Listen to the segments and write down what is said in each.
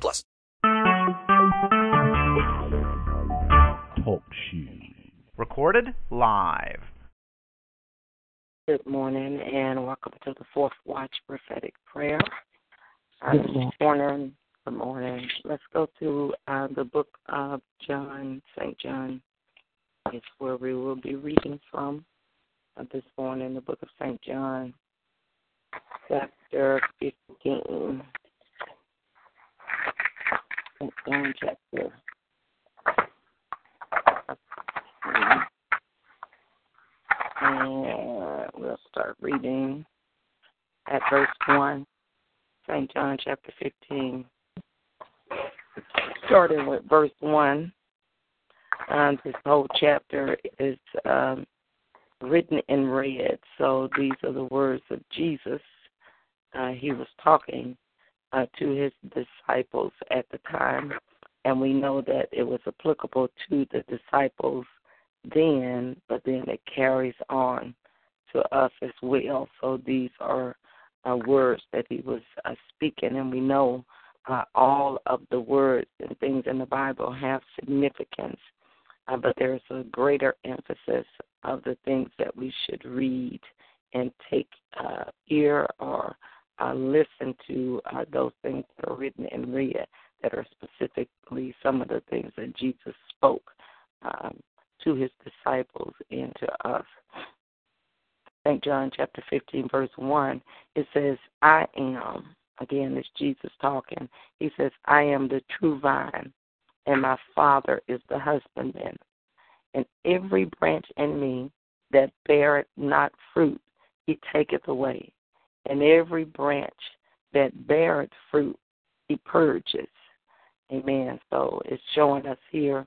plus. Talk shoes. Recorded live. Good morning and welcome to the Fourth Watch Prophetic Prayer. Uh, this morning, good morning. Let's go to uh, the book of John, St. John. It's where we will be reading from uh, this morning, the book of St. John, chapter 15. St. John, chapter and we'll start reading at verse 1, St. John chapter 15. Starting with verse 1, um, this whole chapter is um, written in red, so these are the words of Jesus. Uh, he was talking uh, to his disciples at the time, and we know that it was applicable to the disciples then, but then it carries on to us as well. So these are uh, words that he was uh, speaking, and we know uh, all of the words and things in the Bible have significance, uh, but there's a greater emphasis of the things that we should read and take uh, ear or uh, listen to those things that are written in red that are specifically some of the things that Jesus spoke. Um, to his disciples and to us. St. John chapter 15, verse 1, it says, I am, again, it's Jesus talking. He says, I am the true vine, and my Father is the husbandman. And every branch in me that beareth not fruit, he taketh away. And every branch that beareth fruit, he purges. Amen. So it's showing us here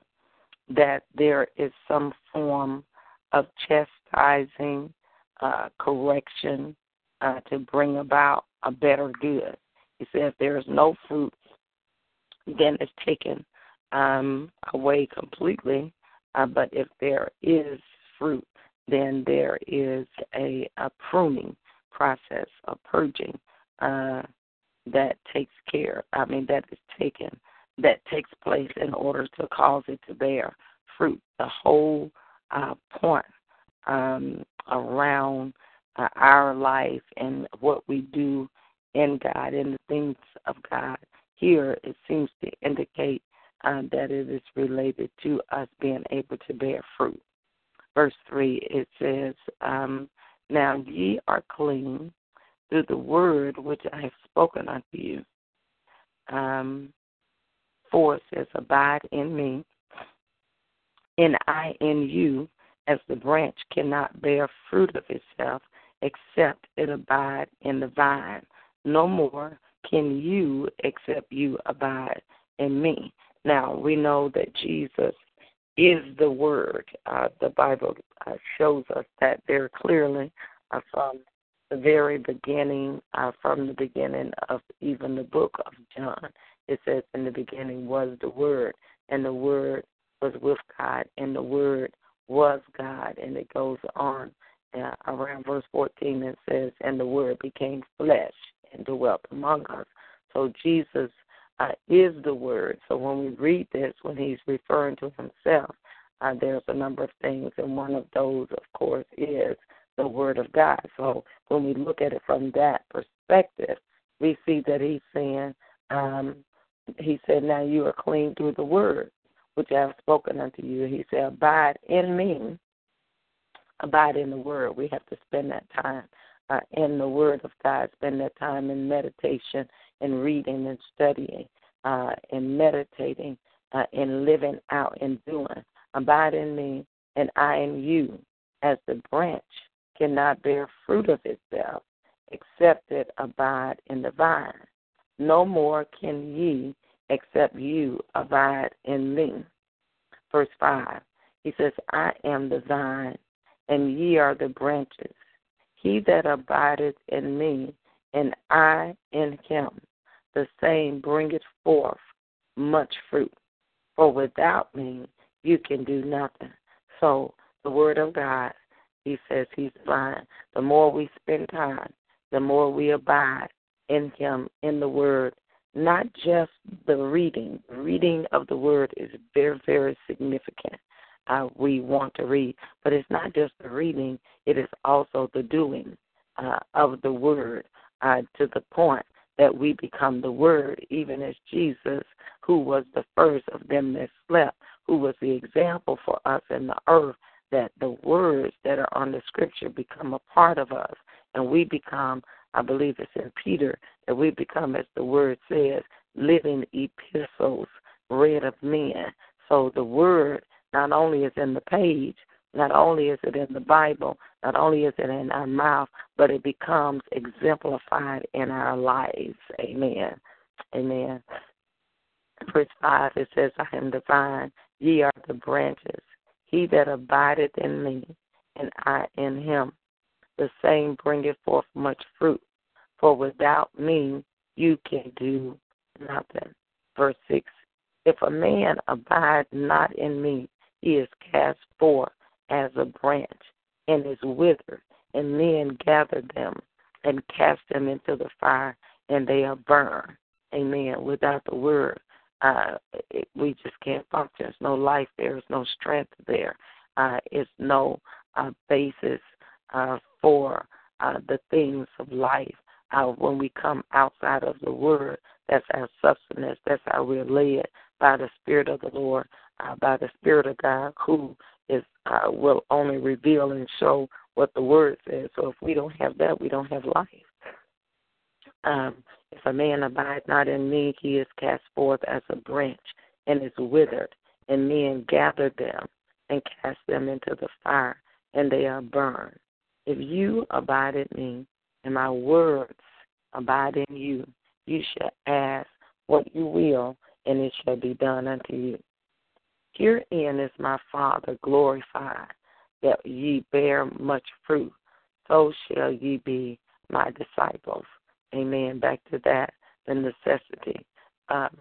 that there is some form of chastising, uh, correction uh, to bring about a better good. He said if there is no fruit, then it's taken um, away completely. Uh, but if there is fruit, then there is a, a pruning process, of purging uh, that takes care. I mean, that is taken that takes place in order to cause it to bear fruit. The whole uh, point um, around uh, our life and what we do in God and the things of God. Here, it seems to indicate uh, that it is related to us being able to bear fruit. Verse 3, it says, um, Now ye are clean through the word which I have spoken unto you. Um, 4 says, Abide in me, and I in you, as the branch cannot bear fruit of itself except it abide in the vine. No more can you except you abide in me. Now, we know that Jesus is the Word. Uh, the Bible uh, shows us that very clearly uh, from the very beginning, uh, from the beginning of even the book of John. It says, In the beginning was the Word, and the Word was with God, and the Word was God. And it goes on uh, around verse 14 and says, And the Word became flesh and dwelt among us. So Jesus uh, is the Word. So when we read this, when he's referring to himself, uh, there's a number of things, and one of those, of course, is the Word of God. So when we look at it from that perspective, we see that he's saying, um, he said, Now you are clean through the Word which I have spoken unto you. He said, Abide in me, abide in the Word. We have to spend that time uh, in the Word of God, spend that time in meditation and reading and studying uh, and meditating uh, and living out and doing. Abide in me, and I in you, as the branch cannot bear fruit of itself except it abide in the vine. No more can ye except you abide in me. Verse 5, he says, I am the vine, and ye are the branches. He that abideth in me, and I in him, the same bringeth forth much fruit. For without me, you can do nothing. So, the Word of God, He says He's fine. The more we spend time, the more we abide in Him, in the Word, not just the reading. Reading of the Word is very, very significant. Uh, we want to read, but it's not just the reading, it is also the doing uh, of the Word uh, to the point that we become the Word, even as Jesus, who was the first of them that slept, who was the example for us in the earth, that the words that are on the Scripture become a part of us, and we become, I believe it's in Peter, that we become, as the Word says, living epistles read of men. So the Word not only is in the page, not only is it in the Bible, not only is it in our mouth, but it becomes exemplified in our lives. Amen. Amen. Verse 5, it says, I am the vine, ye are the branches. He that abideth in me, and I in him, the same bringeth forth much fruit. For without me, you can do nothing. Verse 6, If a man abide not in me, he is cast forth as a branch and is withered, and men gather them and cast them into the fire, and they are burned. Amen. Without the word, uh, it, we just can't function. There's no life there. There's no strength there. Uh, it's no uh, basis uh, for uh, the things of life. Uh, when we come outside of the Word, that's our substance. That's how we're led by the Spirit of the Lord, uh, by the Spirit of God, who uh, will only reveal and show what the Word says. So if we don't have that, we don't have life. Um, if a man abide not in me, he is cast forth as a branch and is withered, and men gather them and cast them into the fire, and they are burned. If you abide in me, and my words abide in you, you shall ask what you will, and it shall be done unto you. Herein is my Father glorified, that ye bear much fruit, so shall ye be my disciples. Amen. Back to that, the necessity. Um,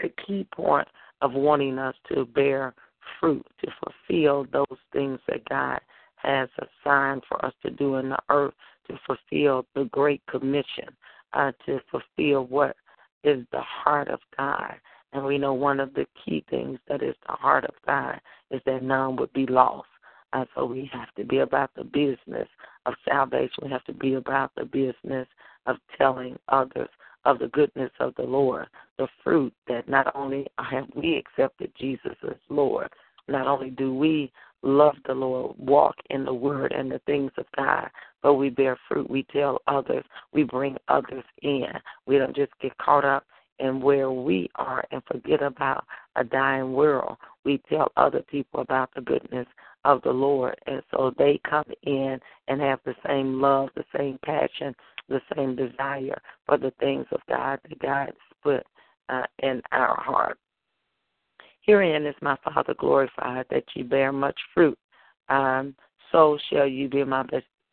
the key point of wanting us to bear fruit, to fulfill those things that God has assigned for us to do in the earth, to fulfill the Great Commission, uh, to fulfill what is the heart of God. And we know one of the key things that is the heart of God is that none would be lost. And so we have to be about the business of salvation. We have to be about the business of telling others of the goodness of the Lord, the fruit that not only have we accepted Jesus as Lord, not only do we love the Lord, walk in the Word and the things of God, but we bear fruit. We tell others, we bring others in. We don't just get caught up in where we are and forget about a dying world. We tell other people about the goodness of the Lord, and so they come in and have the same love, the same passion, the same desire for the things of God that God has put uh, in our heart. Herein is my Father glorified that you bear much fruit. Um, so shall you be my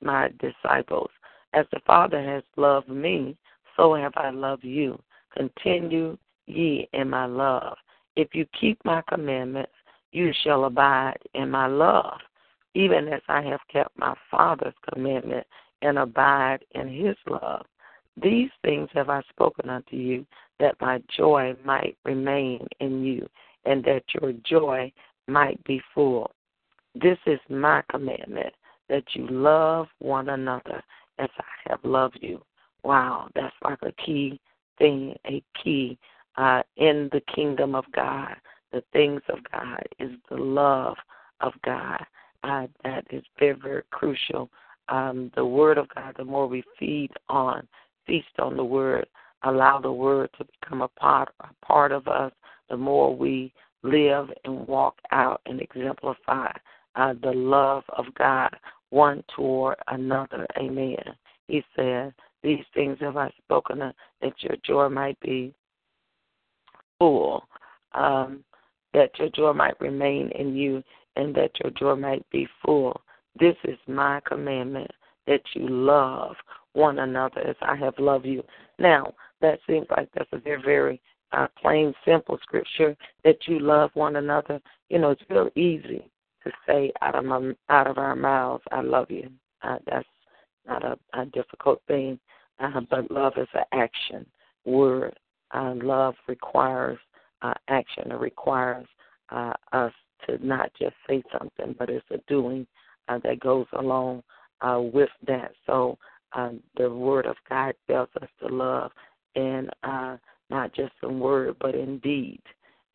my disciples. As the Father has loved me, so have I loved you. Continue ye in my love. If you keep my commandments, you shall abide in my love, even as I have kept my Father's commandment and abide in his love. These things have I spoken unto you, that my joy might remain in you, and that your joy might be full. This is my commandment, that you love one another as I have loved you. Wow, that's like a key thing, a key uh, in the kingdom of God. The things of God is the love of God. Uh, that is very, very crucial um, the Word of God, the more we feed on, feast on the Word, allow the Word to become a part, a part of us, the more we live and walk out and exemplify uh, the love of God one toward another. Amen. He said, These things have I spoken, of, that your joy might be full, um, that your joy might remain in you, and that your joy might be full. This is my commandment that you love one another as I have loved you. Now, that seems like that's a very, very uh, plain, simple scripture that you love one another. You know, it's real easy to say out of my, out of our mouths, "I love you." Uh, that's not a, a difficult thing, uh, but love is an action word. Uh, love requires uh, action. It requires uh, us to not just say something, but it's a doing uh, that goes along uh, with that. So um, the Word of God tells us to love, and uh, not just in word, but in deed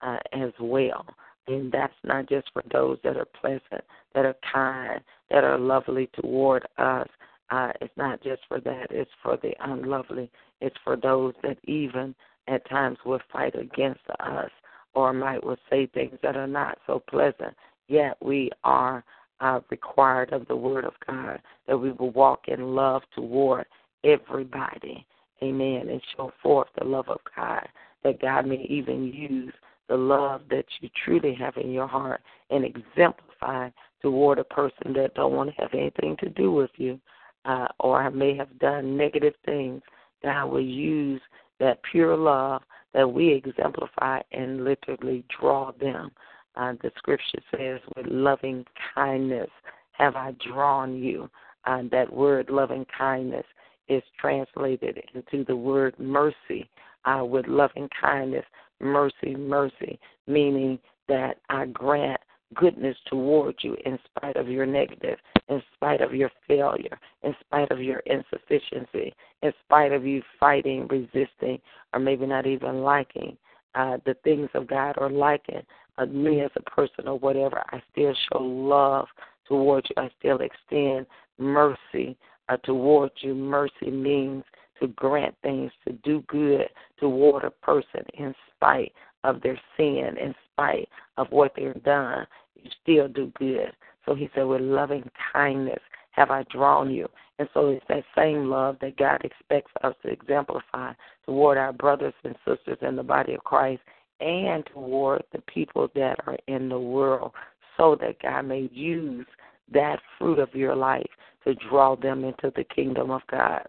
uh, as well. And that's not just for those that are pleasant, that are kind, that are lovely toward us. Uh, it's not just for that, it's for the unlovely. It's for those that even at times will fight against us or might will say things that are not so pleasant. Yet we are uh, required of the Word of God that we will walk in love toward everybody. Amen. And show forth the love of God, that God may even use the love that you truly have in your heart and exemplify toward a person that don't want to have anything to do with you uh, or I may have done negative things. that I will use that pure love that we exemplify and literally draw them. Uh, the scripture says, with loving kindness have I drawn you. Uh, that word loving kindness is translated into the word mercy. Uh, with loving kindness, mercy, mercy, meaning that I grant goodness towards you in spite of your negative, in spite of your failure, in spite of your insufficiency, in spite of you fighting, resisting, or maybe not even liking uh, the things of God or liking uh, me as a person or whatever. I still show love towards you. I still extend mercy uh, towards you. Mercy means to grant things, to do good toward a person in spite of their sin, in spite of what they've done. You still do good. So he said, with loving kindness have I drawn you. And so it's that same love that God expects us to exemplify toward our brothers and sisters in the body of Christ and toward the people that are in the world so that God may use that fruit of your life to draw them into the kingdom of God.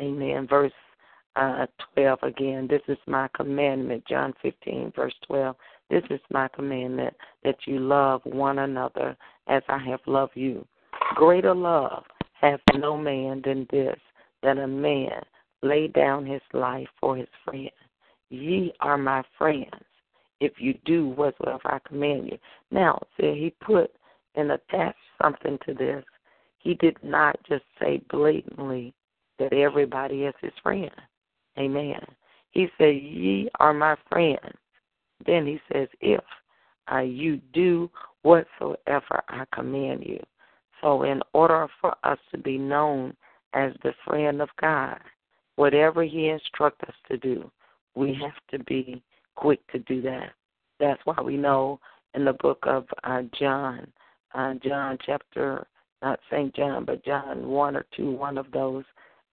Amen. Verse uh, 12 again. This is my commandment. John 15, verse 12. This is my commandment that you love one another as I have loved you. Greater love hath no man than this, that a man lay down his life for his friend. Ye are my friends if you do whatsoever I command you. Now, see, he put and attached something to this. He did not just say blatantly that everybody is his friend. Amen. He said, Ye are my friends. Then he says, If uh, you do whatsoever I command you. So, in order for us to be known as the friend of God, whatever He instructs us to do, we have to be quick to do that. That's why we know in the book of uh, John, uh, John chapter, not St. John, but John 1 or 2, one of those,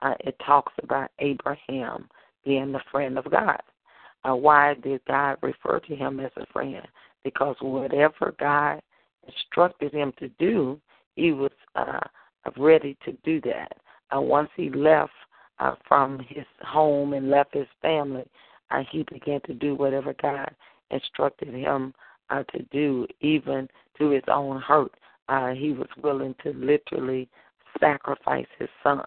uh, it talks about Abraham being the friend of God. Uh, why did God refer to him as a friend? Because whatever God instructed him to do, he was uh, ready to do that. Uh, once he left uh, from his home and left his family, uh, he began to do whatever God instructed him uh, to do, even to his own hurt. Uh, he was willing to literally sacrifice his son.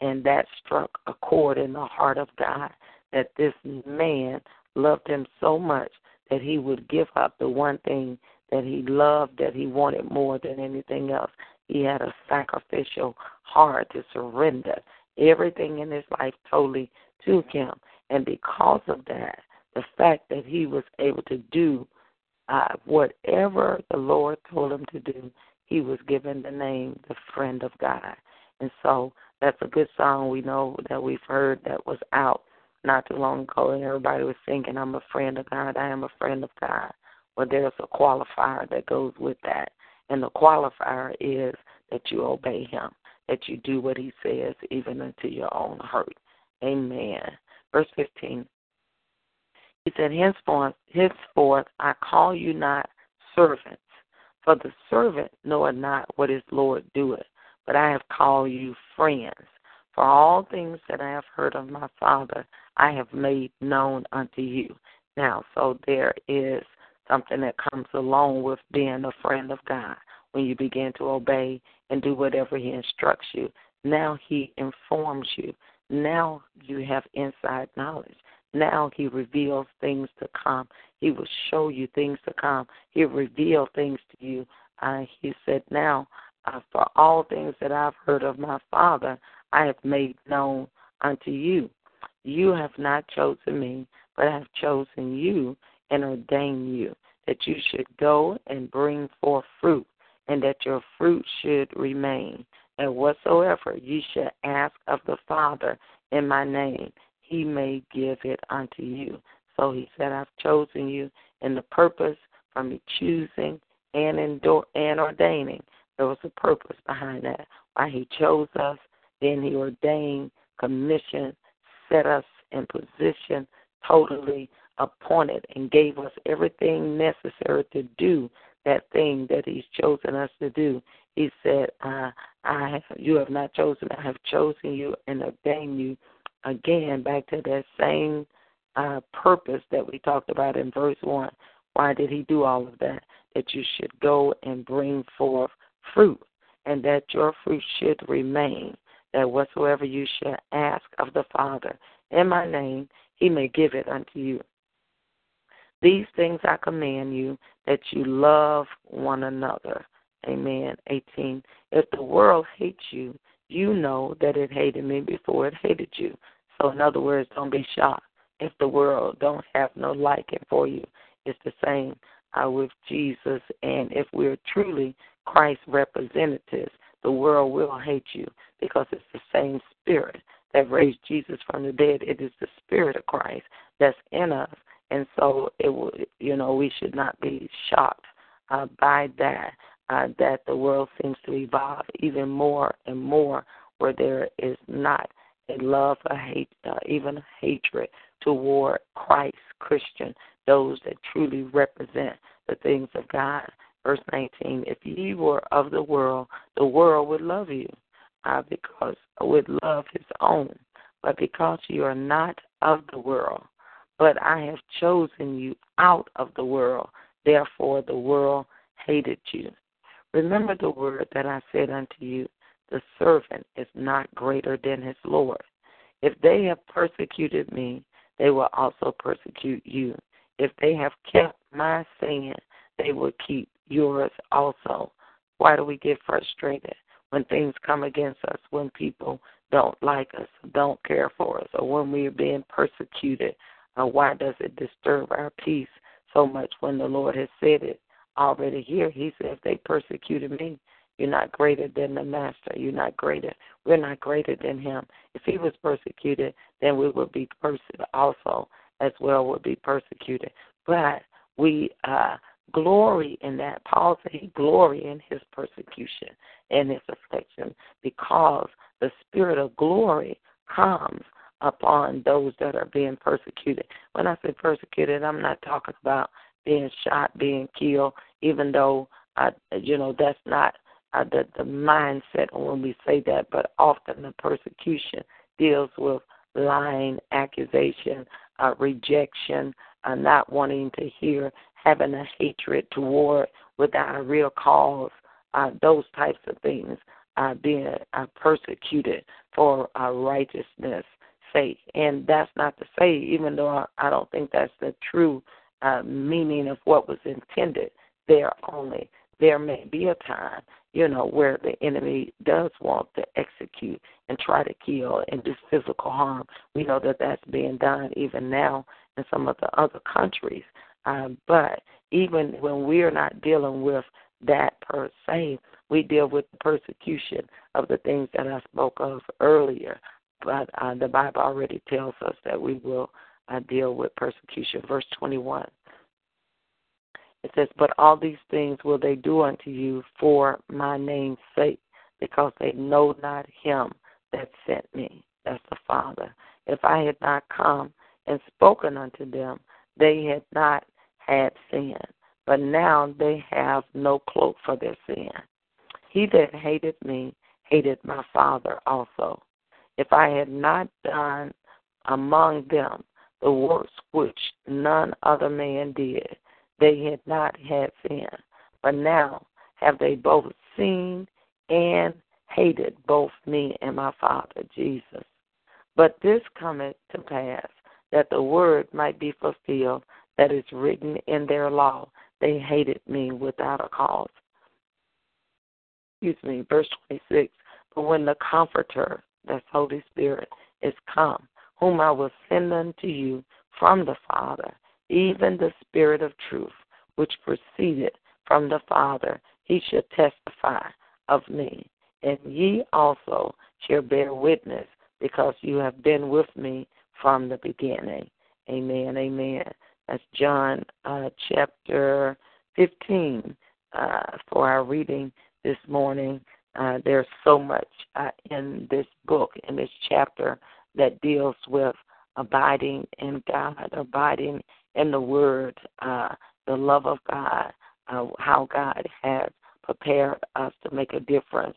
And that struck a chord in the heart of God that this man loved him so much that he would give up the one thing that he loved, that he wanted more than anything else. He had a sacrificial heart to surrender everything in his life totally to him. And because of that, the fact that he was able to do uh, whatever the Lord told him to do, he was given the name the friend of God. And so that's a good song we know that we've heard that was out not too long ago, and everybody was singing, I'm a friend of God, I am a friend of God. Well, there's a qualifier that goes with that. And the qualifier is that you obey him, that you do what he says, even unto your own hurt. Amen. Verse 15 He said, Henceforth, henceforth I call you not servants, for the servant knoweth not what his Lord doeth, but I have called you friends. For all things that I have heard of my Father, I have made known unto you. Now, so there is something that comes along with being a friend of God when you begin to obey and do whatever He instructs you. Now He informs you. Now you have inside knowledge. Now He reveals things to come. He will show you things to come. He'll reveal things to you. Uh, he said, Now, uh, for all things that I've heard of my Father, I have made known unto you. You have not chosen me, but I have chosen you and ordained you that you should go and bring forth fruit, and that your fruit should remain. And whatsoever ye shall ask of the Father in my name, he may give it unto you. So he said, I've chosen you, and the purpose from me choosing and and ordaining, there was a purpose behind that. Why he chose us, then he ordained, commissioned, set us in position, totally appointed, and gave us everything necessary to do that thing that He's chosen us to do. He said, uh, "I have, you have not chosen; I have chosen you and ordained you." Again, back to that same uh, purpose that we talked about in verse one. Why did He do all of that? That you should go and bring forth fruit, and that your fruit should remain. That whatsoever you shall ask of the Father in my name, He may give it unto you. These things I command you that you love one another. Amen. 18. If the world hates you, you know that it hated me before it hated you. So, in other words, don't be shocked if the world don't have no liking for you. It's the same uh, with Jesus. And if we're truly Christ's representatives, the world will hate you because it's the same spirit that raised Jesus from the dead. It is the spirit of Christ that's in us and so it will, you know, we should not be shocked uh, by that. Uh, that the world seems to evolve even more and more, where there is not a love, a hate, uh, even a hatred toward Christ, Christian, those that truly represent the things of God. Verse 19: If ye were of the world, the world would love you, uh, because would love His own. But because you are not of the world, but I have chosen you out of the world. Therefore, the world hated you. Remember the word that I said unto you the servant is not greater than his Lord. If they have persecuted me, they will also persecute you. If they have kept my saying, they will keep yours also. Why do we get frustrated when things come against us, when people don't like us, don't care for us, or when we are being persecuted uh, why does it disturb our peace so much when the Lord has said it already here? He if they persecuted me, you're not greater than the master. You're not greater. We're not greater than him. If he was persecuted, then we would be persecuted also as well would be persecuted. But we uh glory in that. Paul said he glory in his persecution and his affliction because the spirit of glory comes upon those that are being persecuted. When I say persecuted, I'm not talking about being shot, being killed, even though I, you know that's not uh, the the mindset when we say that. But often the persecution deals with lying, accusation, uh, rejection, uh, not wanting to hear, having a hatred toward without a real cause, uh, those types of things, uh, being uh, persecuted for uh, righteousness sake. And that's not to say, even though I don't think that's the true uh, meaning of what was intended there only. There may be a time, you know, where the enemy does want to execute and try to kill and do physical harm. We know that that's being done even now in some of the other countries. Um, but even when we're not dealing with that per se, we deal with the persecution of the things that I spoke of earlier but uh, the Bible already tells us that we will uh, deal with persecution. Verse 21. It says, But all these things will they do unto you for my name's sake, because they know not him that sent me. That's the Father. If I had not come and spoken unto them, they had not had sin, but now they have no cloak for their sin. He that hated me hated my Father also. If I had not done among them the works which none other man did, they had not had sin. But now have they both seen and hated both me and my Father, Jesus. But this cometh to pass, that the word might be fulfilled that is written in their law. They hated me without a cause. Excuse me, verse 26. But when the Comforter, that's Holy Spirit, is come, whom I will send unto you from the Father, even the Spirit of truth, which proceeded from the Father, he shall testify of me. And ye also shall bear witness, because you have been with me from the beginning. Amen. Amen. That's John uh, chapter 15 uh, for our reading this morning. Uh, there's so much uh, in this book, in this chapter, that deals with abiding in God, abiding in the Word, uh, the love of God, uh, how God has prepared us to make a difference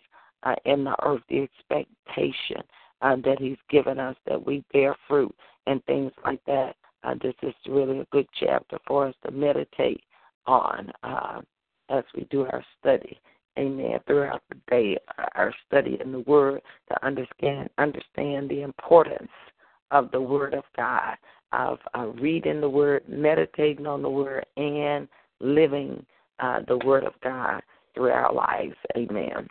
in the earth, the expectation that He's given us that we bear fruit and things like that. Uh, this is really a good chapter for us to meditate on uh, as we do our study. Amen. Throughout the day, our study in the Word to understand understand the importance of the Word of God, of uh, reading the Word, meditating on the Word, and living uh, the Word of God through our lives. Amen.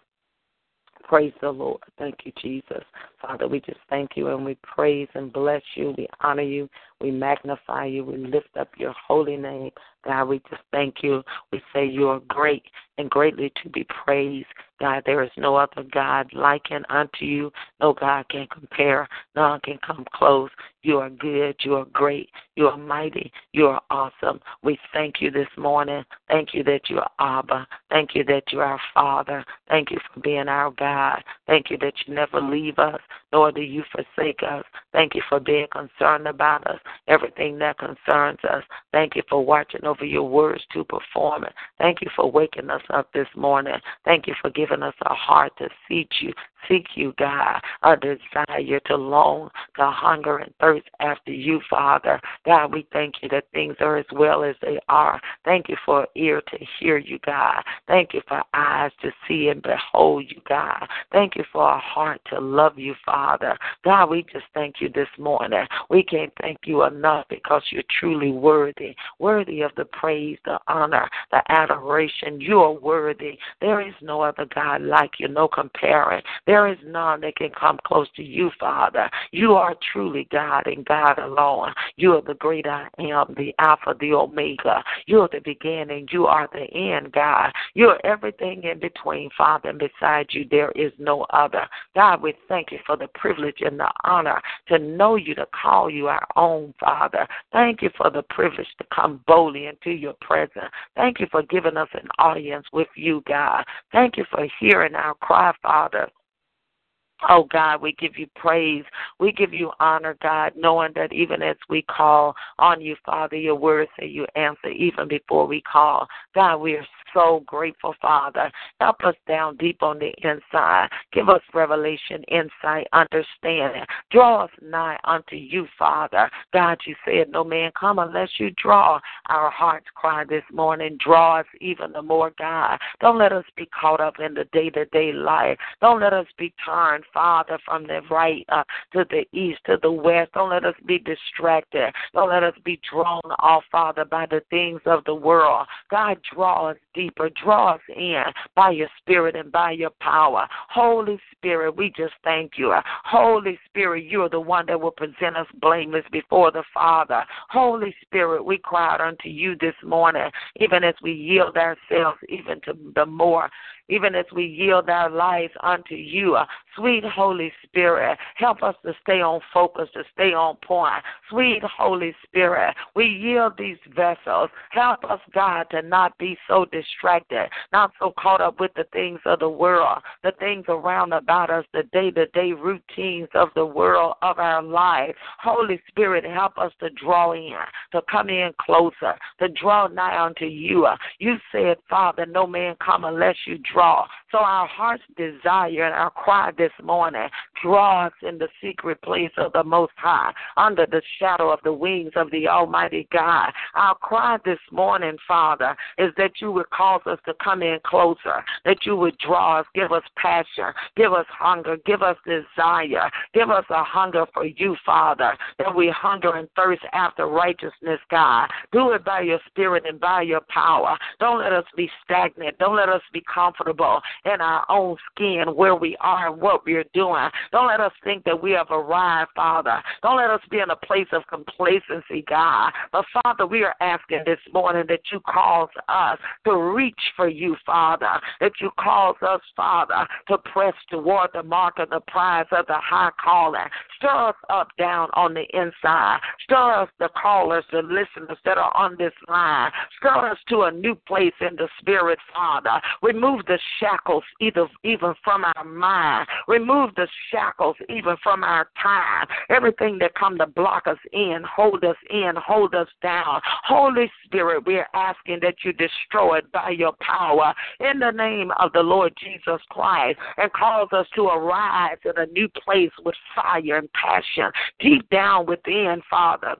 Praise the Lord. Thank you, Jesus. Father, we just thank you and we praise and bless you. We honor you. We magnify you. We lift up your holy name. God, we just thank you. We say you are great and greatly to be praised. God, there is no other God likened unto you. No God can compare. None can come close. You are good. You are great. You are mighty. You are awesome. We thank you this morning. Thank you that you are Abba. Thank you that you are our Father. Thank you for being our God. Thank you that you never leave us, nor do you forsake us. Thank you for being concerned about us, everything that concerns us. Thank you for watching over your words to perform it. Thank you for waking us up this morning. Thank you for giving us a heart to seek you, seek you, God, a desire to long, to hunger and thirst after you, Father. God, we thank you that things are as well as they are. Thank you for ear to hear you, God. Thank you for eyes to see and behold you, God. Thank you for a heart to love you, Father. God, we just thank you this morning. We can't thank you enough because you're truly worthy, worthy of the praise, the honor, the adoration. You are worthy. There is no other God like you, no comparing. There is none that can come close to you, Father. You are truly God and God alone. You are the great I am, the Alpha, the Omega. You are the beginning. You are the end, God. You are everything in between, Father, and beside you there is no other. God, we thank you for the privilege and the honor to know you, to call you our own, Father. Thank you for the privilege to come boldly into your presence. Thank you for giving us an audience with you, God. Thank you for hearing our cry, Father. Oh God, we give you praise. We give you honor, God, knowing that even as we call on you, Father, your word say you answer even before we call. God, we are so grateful, Father. Help us down deep on the inside. Give us revelation, insight, understanding. Draw us nigh unto you, Father. God, you said, No man come unless you draw. Our hearts cry this morning. Draw us even the more, God. Don't let us be caught up in the day to day life. Don't let us be turned, Father, from the right uh, to the east, to the west. Don't let us be distracted. Don't let us be drawn off, Father, by the things of the world. God, draw us deep deeper. Draw us in by your spirit and by your power. Holy Spirit, we just thank you. Holy Spirit, you are the one that will present us blameless before the Father. Holy Spirit, we cry out unto you this morning, even as we yield ourselves even to the more even as we yield our lives unto you. Uh, sweet Holy Spirit, help us to stay on focus, to stay on point. Sweet Holy Spirit, we yield these vessels. Help us, God, to not be so distracted, not so caught up with the things of the world, the things around about us, the day to day routines of the world of our life. Holy Spirit, help us to draw in, to come in closer, to draw nigh unto you. Uh, you said, Father, no man come unless you draw. So our heart's desire and our cry this morning, draw us in the secret place of the Most High, under the shadow of the wings of the Almighty God. Our cry this morning, Father, is that you would cause us to come in closer, that you would draw us, give us passion, give us hunger, give us desire, give us a hunger for you, Father, that we hunger and thirst after righteousness, God. Do it by your spirit and by your power. Don't let us be stagnant. Don't let us be comfortable in our own skin where we are and what we're doing. Don't let us think that we have arrived, Father. Don't let us be in a place of complacency, God. But Father, we are asking this morning that you cause us to reach for you, Father. That you cause us, Father, to press toward the mark of the prize of the high calling. Stir us up down on the inside. Stir us, the callers, the listeners that are on this line. Stir us to a new place in the spirit, Father. Remove the shackles either even from our mind. Remove the shackles even from our time. Everything that come to block us in, hold us in, hold us down. Holy Spirit, we are asking that you destroy it by your power in the name of the Lord Jesus Christ and cause us to arise in a new place with fire and passion deep down within, Father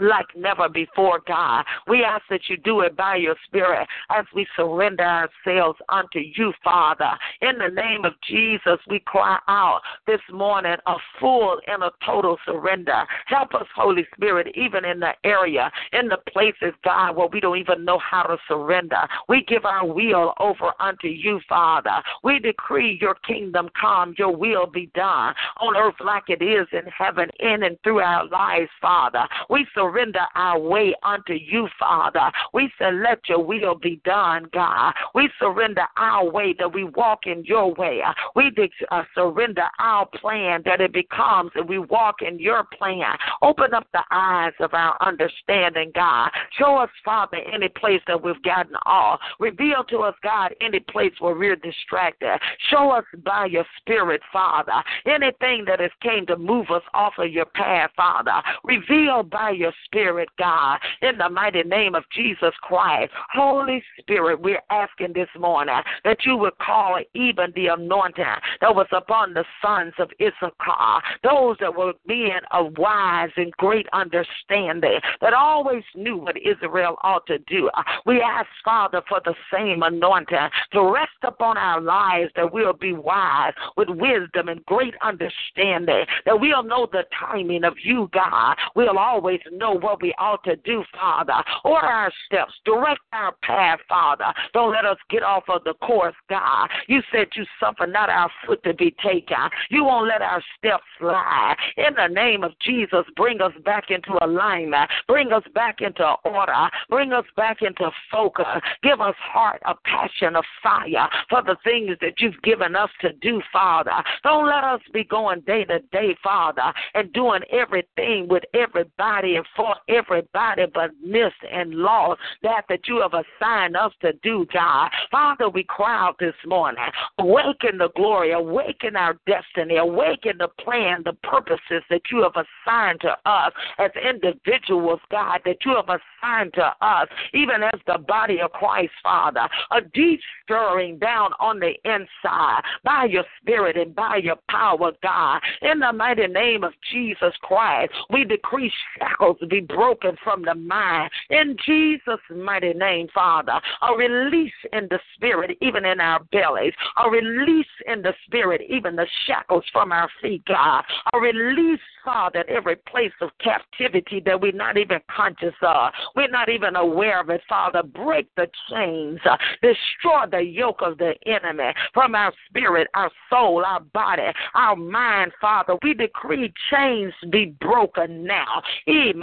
like never before, God. We ask that you do it by your Spirit as we surrender ourselves unto you, Father. In the name of Jesus, we cry out this morning a full and a total surrender. Help us, Holy Spirit, even in the area, in the places, God, where we don't even know how to surrender. We give our will over unto you, Father. We decree your kingdom come, your will be done on earth like it is in heaven, in and through our lives, Father. We surrender surrender our way unto you, Father. We say, let your will be done, God. We surrender our way that we walk in your way. We uh, surrender our plan that it becomes and we walk in your plan. Open up the eyes of our understanding, God. Show us, Father, any place that we've gotten off. Reveal to us, God, any place where we're distracted. Show us by your spirit, Father, anything that has came to move us off of your path, Father. Reveal by your Spirit, God, in the mighty name of Jesus Christ. Holy Spirit, we're asking this morning that you would call even the anointing that was upon the sons of Issachar, those that were men of wise and great understanding, that always knew what Israel ought to do. We ask, Father, for the same anointing to rest upon our lives, that we'll be wise with wisdom and great understanding, that we'll know the timing of you, God. We'll always know what we ought to do, Father. Order our steps, direct our path, Father. Don't let us get off of the course, God. You said you suffer not our foot to be taken. You won't let our steps slide. In the name of Jesus, bring us back into alignment. Bring us back into order. Bring us back into focus. Give us heart, a passion, a fire for the things that you've given us to do, Father. Don't let us be going day to day, Father, and doing everything with everybody and for everybody but missed and lost that that you have assigned us to do, God. Father, we cry out this morning. Awaken the glory, awaken our destiny, awaken the plan, the purposes that you have assigned to us as individuals, God, that you have assigned to us, even as the body of Christ, Father. A deep stirring down on the inside by your spirit and by your power, God. In the mighty name of Jesus Christ, we decree shackles be broken from the mind. In Jesus' mighty name, Father, a release in the spirit, even in our bellies, a release in the spirit, even the shackles from our feet, God, a release, Father, at every place of captivity that we're not even conscious of. We're not even aware of it, Father. Break the chains, uh, destroy the yoke of the enemy from our spirit, our soul, our body, our mind, Father. We decree chains be broken now. In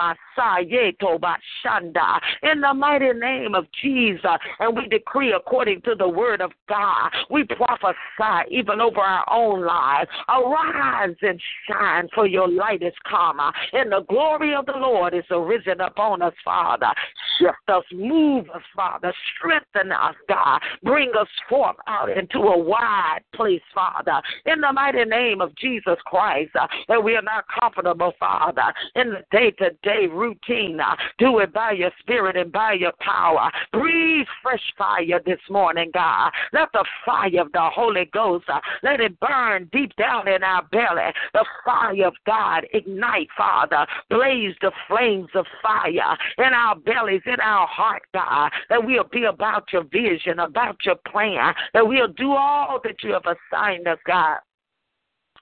the mighty name of Jesus. And we decree according to the word of God. We prophesy even over our own lives. Arise and shine, for your light is come, uh, and the glory of the Lord is arisen upon us, Father. Shift us, move us, Father. Strengthen us, God. Bring us forth out into a wide place, Father. In the mighty name of Jesus Christ, uh, that we are not comfortable, Father, in the day to day routine. Uh, do it by your spirit and by your power. Breathe fresh fire this morning, God. Let the fire of the Holy Ghost, uh, let it burn deep down in our belly. The fire of God ignite, Father. Blaze the flames of fire in our bellies, in our heart, God. That we'll be about your vision, about your plan. That we'll do all that you have assigned us, God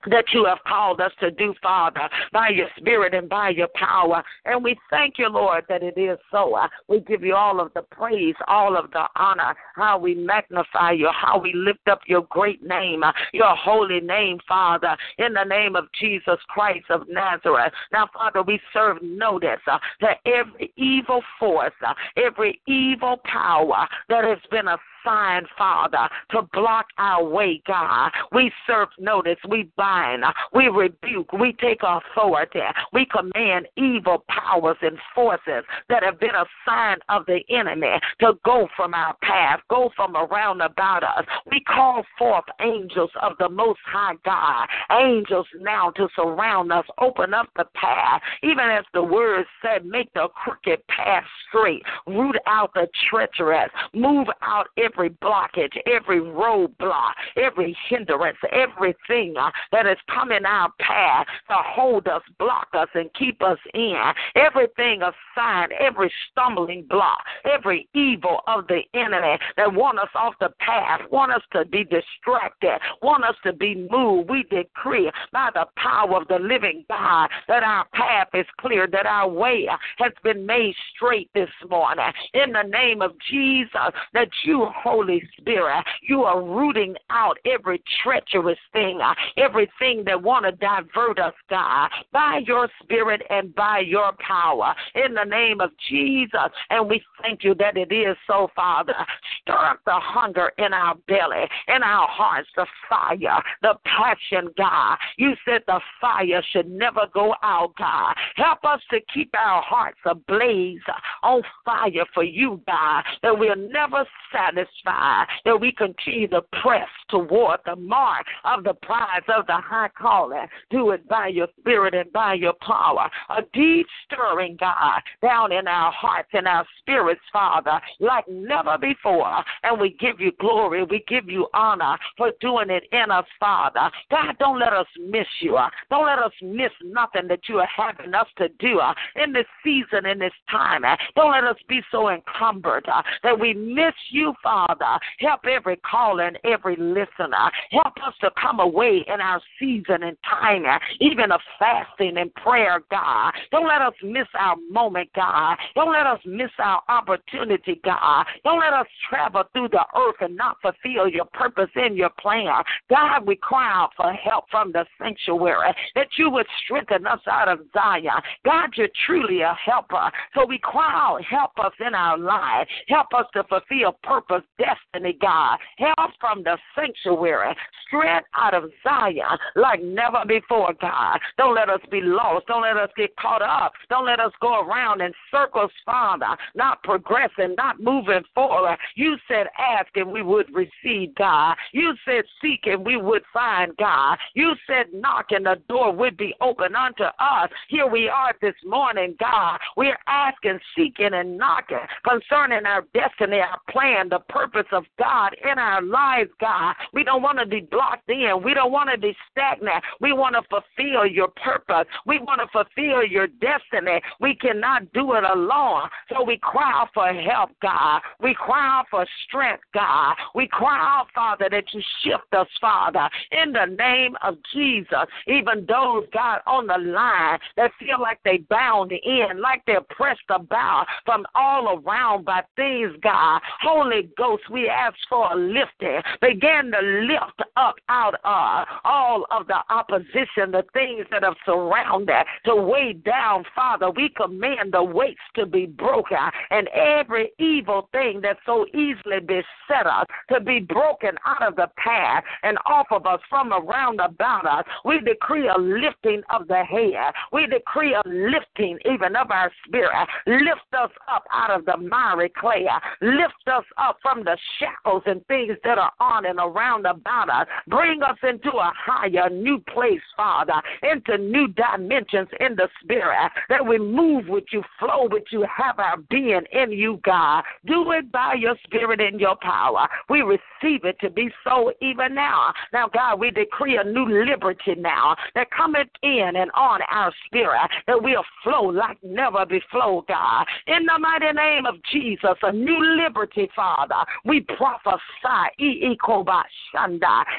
that you have called us to do, Father, by your spirit and by your power. And we thank you, Lord, that it is so. Uh, we give you all of the praise, all of the honor, how we magnify you, how we lift up your great name, uh, your holy name, Father, in the name of Jesus Christ of Nazareth. Now, Father, we serve notice uh, that every evil force, every evil power that has been a sign, Father, to block our way, God. We serve notice, we bind, we rebuke, we take authority, we command evil powers and forces that have been a sign of the enemy to go from our path, go from around about us. We call forth angels of the Most High God, angels now to surround us, open up the path, even as the word said, make the crooked path straight, root out the treacherous, move out every every blockage, every roadblock, every hindrance, everything uh, that is coming our path to hold us, block us, and keep us in. Everything assigned, every stumbling block, every evil of the enemy that want us off the path, want us to be distracted, want us to be moved. We decree by the power of the living God that our path is clear, that our way has been made straight this morning. In the name of Jesus, that you Holy Spirit. You are rooting out every treacherous thing, uh, everything that want to divert us, God, by your spirit and by your power. In the name of Jesus. And we thank you that it is so, Father. Stir up the hunger in our belly, in our hearts, the fire, the passion, God. You said the fire should never go out, God. Help us to keep our hearts ablaze on fire for you, God, that we'll never satisfy that we continue to press toward the mark of the prize of the high calling. Do it by your spirit and by your power. A deep stirring, God, down in our hearts and our spirits, Father, like never before. And we give you glory. We give you honor for doing it in us, Father. God, don't let us miss you. Don't let us miss nothing that you are having us to do uh, in this season, in this time. Uh, don't let us be so encumbered uh, that we miss you, Father Father. Help every caller and every listener. Help us to come away in our season and time, even of fasting and prayer, God. Don't let us miss our moment, God. Don't let us miss our opportunity, God. Don't let us travel through the earth and not fulfill your purpose and your plan. God, we cry out for help from the sanctuary that you would strengthen us out of Zion. God, you're truly a helper. So we cry out, help us in our life. Help us to fulfill purpose destiny, God. Help from the sanctuary, strength out of Zion like never before, God. Don't let us be lost. Don't let us get caught up. Don't let us go around in circles, Father, not progressing, not moving forward. You said ask and we would receive, God. You said seek and we would find, God. You said knock and the door would be open unto us. Here we are this morning, God. We're asking, seeking, and knocking concerning our destiny, our plan, the purpose purpose of God in our lives, God. We don't want to be blocked in. We don't want to be stagnant. We want to fulfill your purpose. We want to fulfill your destiny. We cannot do it alone. So we cry for help, God. We cry for strength, God. We cry out, Father, that you shift us, Father, in the name of Jesus. Even those, God, on the line that feel like they bound in, like they're pressed about from all around by things, God. Holy Ghost, we ask for a lifting. Begin to lift up out of all of the opposition, the things that have surrounded, to weigh down, Father. We command the weights to be broken and every evil thing that so easily beset us to be broken out of the path and off of us from around about us. We decree a lifting of the head. We decree a lifting even of our spirit. Lift us up out of the miry clay. Lift us up from the shackles and things that are on and around about us. Bring us into a higher, new place, Father, into new dimensions in the spirit, that we move with you, flow with you, have our being in you, God. Do it by your spirit and your power. We receive it to be so even now. Now, God, we decree a new liberty now that cometh in and on our spirit, that we'll flow like never before, God. In the mighty name of Jesus, a new liberty, Father. We prophesy,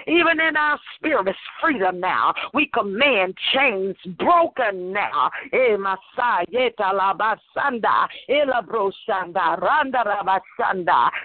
even in our spirit, freedom now. We command chains broken now.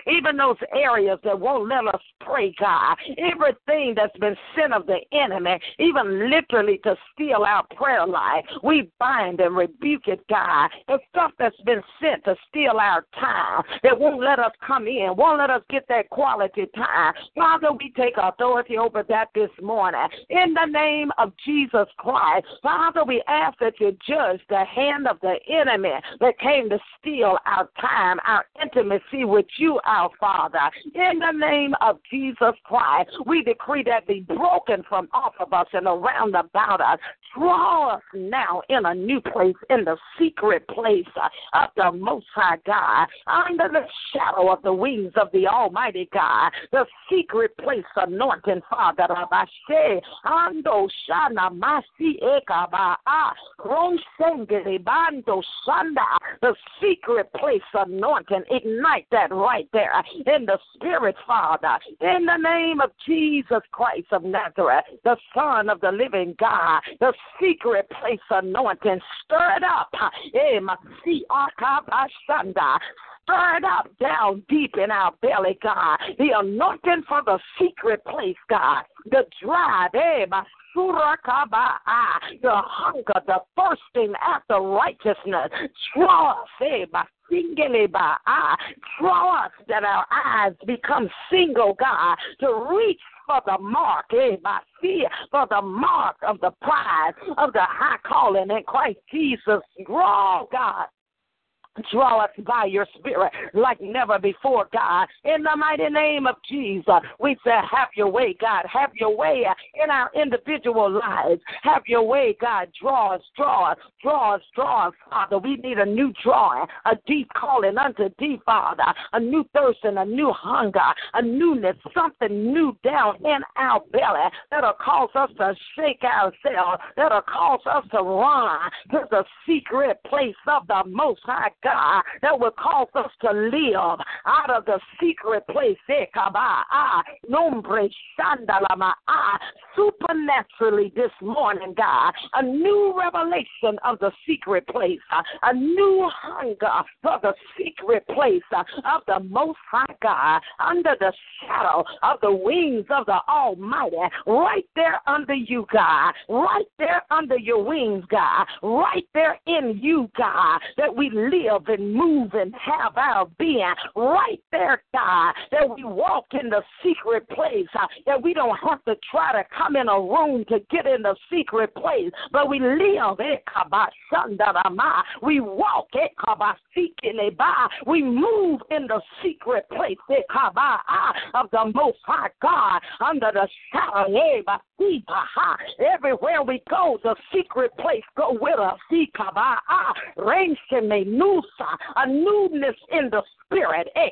Even those areas that won't let us pray, God. Everything that's been sent of the enemy, even literally to steal our prayer life, we bind and rebuke it, God. The stuff that's been sent to steal our time, that won't let us come in, let us get that quality time. Father, we take authority over that this morning. In the name of Jesus Christ, Father, we ask that you judge the hand of the enemy that came to steal our time, our intimacy with you, our Father. In the name of Jesus Christ, we decree that be broken from off of us and around about us. Draw us now in a new place, in the secret place of the Most High God, under the shadow of the wings of the Almighty God, the secret place anointing, Father. Rabashe, Ando Shana Masi Ekaba, Bando Shanda, the secret place anointing. Ignite that right there in the Spirit, Father. In the name of Jesus Christ of Nazareth, the Son of the living God, the secret place anointing. Stir it up. Eh, Stir it up down deep in our belly, God. The anointing for the secret place, God. The drive, eh, my the hunger, the thirsting after righteousness. Draw us, eh, my by eye. Draw us that our eyes become single, God, to reach for the mark, eh, my fear, for the mark of the prize of the high calling in Christ Jesus. Draw, God, Draw us by your spirit like never before, God. In the mighty name of Jesus, we say, Have your way, God. Have your way in our individual lives. Have your way, God. Draw us, draw us, draw us, draw us, Father. We need a new drawing, a deep calling unto deep, Father. A new thirst and a new hunger, a newness, something new down in our belly that'll cause us to shake ourselves, that'll cause us to run to the secret place of the Most High God God, that will cause us to live out of the secret place. Eh, supernaturally this morning, God, a new revelation of the secret place, a new hunger for the secret place of the Most High God, under the shadow of the wings of the Almighty, right there under you, God, right there under your wings, God, right there in you, God, that we live live and move and have our being right there, God, that we walk in the secret place, uh, that we don't have to try to come in a room to get in the secret place, but we live, eh, we walk, eh, we move in the secret place eh, of the Most High God under the shadow. Everywhere we go, the secret place go with us. A newness in the spirit. Eh,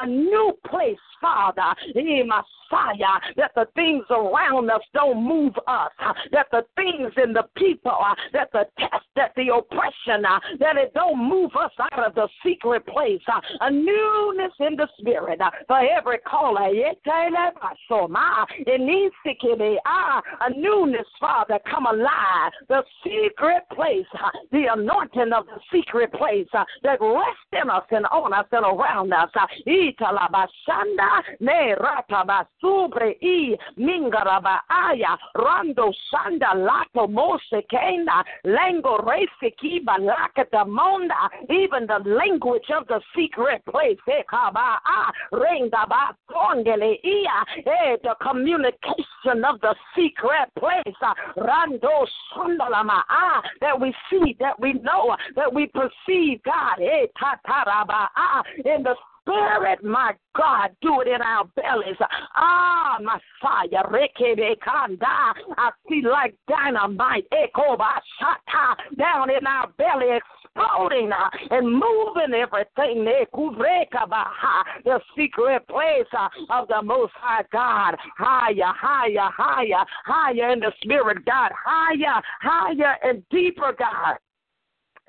a new place, Father. Eh, Messiah, that the things around us don't move us, uh, that the things in the people, uh, that the test, that the oppression, uh, that it don't move us out of the secret place. A newness in the spirit for every caller. Ah, a newness, Father, come alive. The secret place, the anointing of the secret place that rests in us and on us and around us. Ratabasubre i mingaraba aya. Rando shanda lato mose kenda. Lengo rese kiba lakata monda. Even the language of the secret place ekaba a. Renga ba tongele ia. Eh the communication of the secret place. Rando shandalama ah that we see that we know that we perceive God. Eh tataraba ah in the spirit, my God, do it in our bellies. Ah, Messiah, Rekebekanda. I see like dynamite, Echo shot down in our belly, exploding uh, and moving everything. The secret place uh, of the Most High God. Higher, higher, higher, higher in the spirit, God. Higher, higher and deeper, God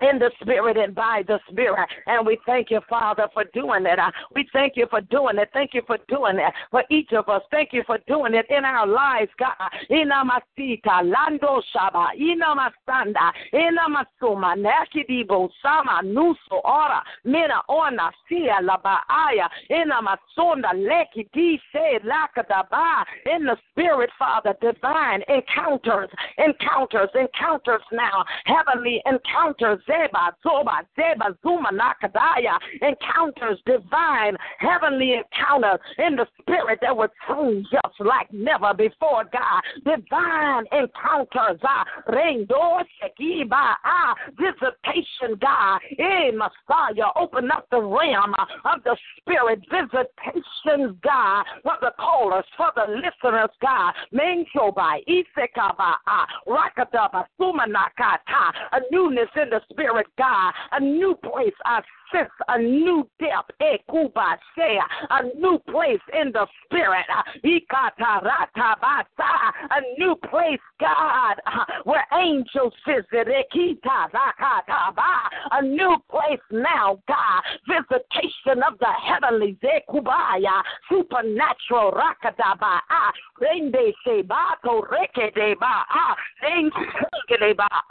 in the spirit and by the spirit. And we thank you, Father, for doing it. We thank you for doing it. Thank you for doing it for each of us. Thank you for doing it in our lives, God. Inamasita, Lando Shaba, Inamasanda, Inamasuma, Nakidibo, Sama, Nuso, Ora, Mina, Ona, Sia, Labaaya, Inamasonda, Leki, Se, Lakadaba, in the spirit, Father, divine encounters, encounters, encounters now, heavenly encounters Zeba, Zoba, Zeba, Zuma, Nakadaya, encounters, divine, heavenly encounters in the spirit that would change us like never before, God. Divine encounters, ah, Rendo, Shekiba, ah, visitation, God. Eh, Messiah, open up the realm of the spirit, visitations, God, for the callers, for the listeners, God. Menchobai, Isekaba, ah, Rakadaba, Sumanakata, a newness in the spirit Spirit, God, a new place. I sense a new depth, eh, a new place in the Spirit, uh, a new place, God, uh, where angels visit, eh, a new place now, God, visitation of the heavenlies, eh, supernatural, raka da ah, ba. Ah,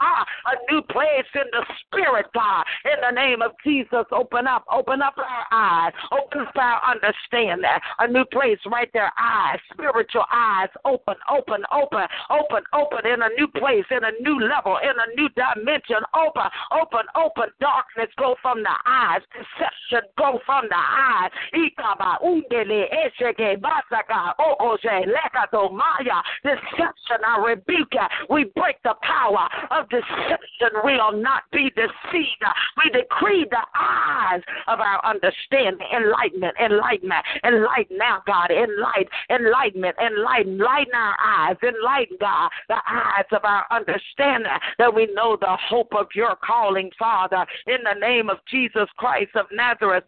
ah, a new place in the Spirit, God, in the name of Jesus. Open up, open up our eyes, open up our understanding. A new place right there, eyes, spiritual eyes, open, open, open, open, open in a new place, in a new level, in a new dimension. Open, open, open. Darkness go from the eyes, deception go from the eyes. Deception, I rebuke it. We break the power of deception. We'll not be deceived. We decree the eyes of our understanding, enlightenment, enlightenment, enlighten now, God, enlighten, enlightenment, enlighten, enlighten our eyes, enlighten, God, the eyes of our understanding that we know the hope of your calling, Father, in the name of Jesus Christ of Nazareth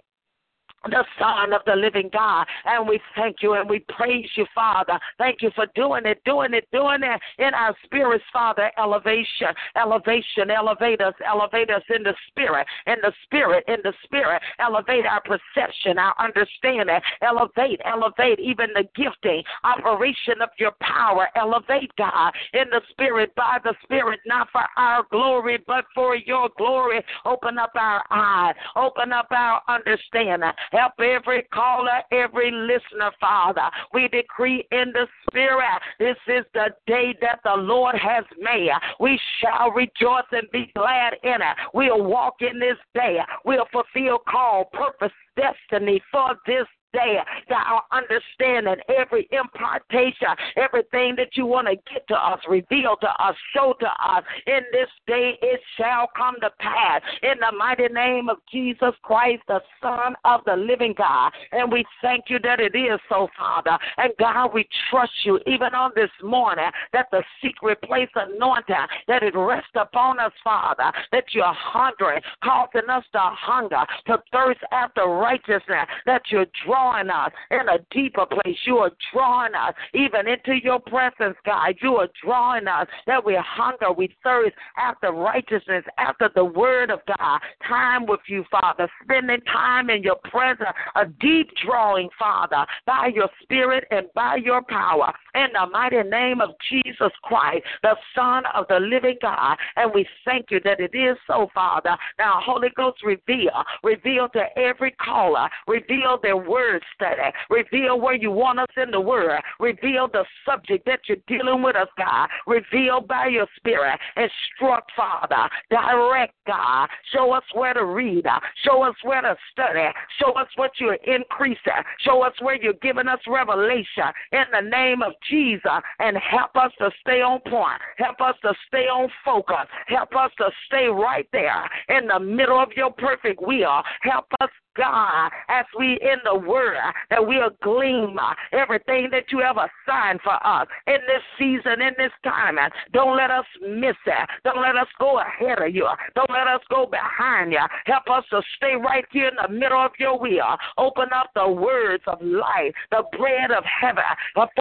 the Son of the living God. And we thank you and we praise you, Father. Thank you for doing it, doing it, doing it in our spirits, Father. Elevation, elevation, elevate us, elevate us in the spirit, in the spirit, in the spirit. Elevate our perception, our understanding. Elevate, elevate even the gifting, operation of your power. Elevate, God, in the spirit, by the spirit, not for our glory, but for your glory. Open up our eyes, open up our understanding Help every caller, every listener, Father. We decree in the Spirit, this is the day that the Lord has made. We shall rejoice and be glad in it. We'll walk in this day. We'll fulfill call, purpose, destiny for this day, that our understanding, every impartation, everything that you want to get to us, reveal to us, show to us, in this day it shall come to pass. In the mighty name of Jesus Christ, the Son of the living God. And we thank you that it is so, Father. And God, we trust you even on this morning that the secret place anointing, that it rests upon us, Father, that you're hungry, causing us to hunger, to thirst after righteousness, that you're drawing us in a deeper place. You are drawing us even into your presence, God. You are drawing us that we hunger, we thirst after righteousness, after the word of God. Time with you, Father. Spending time in your presence, a deep drawing, Father, by your spirit and by your power. In the mighty name of Jesus Christ, the Son of the living God. And we thank you that it is so, Father. Now, Holy Ghost, reveal, reveal to every caller, reveal their word study, reveal where you want us in the word, reveal the subject that you're dealing with us, God. Reveal by your spirit, instruct, Father, direct, God. Show us where to read, show us where to study, show us what you're increasing, show us where you're giving us revelation in the name of Jesus, and help us to stay on point, help us to stay on focus, help us to stay right there in the middle of your perfect will. Help us God, as we in the word, that we'll glean uh, everything that you have assigned for us in this season, in this time. Uh, don't let us miss it. Don't let us go ahead of you. Don't let us go behind you. Help us to stay right here in the middle of your will. Open up the words of life, the bread of heaven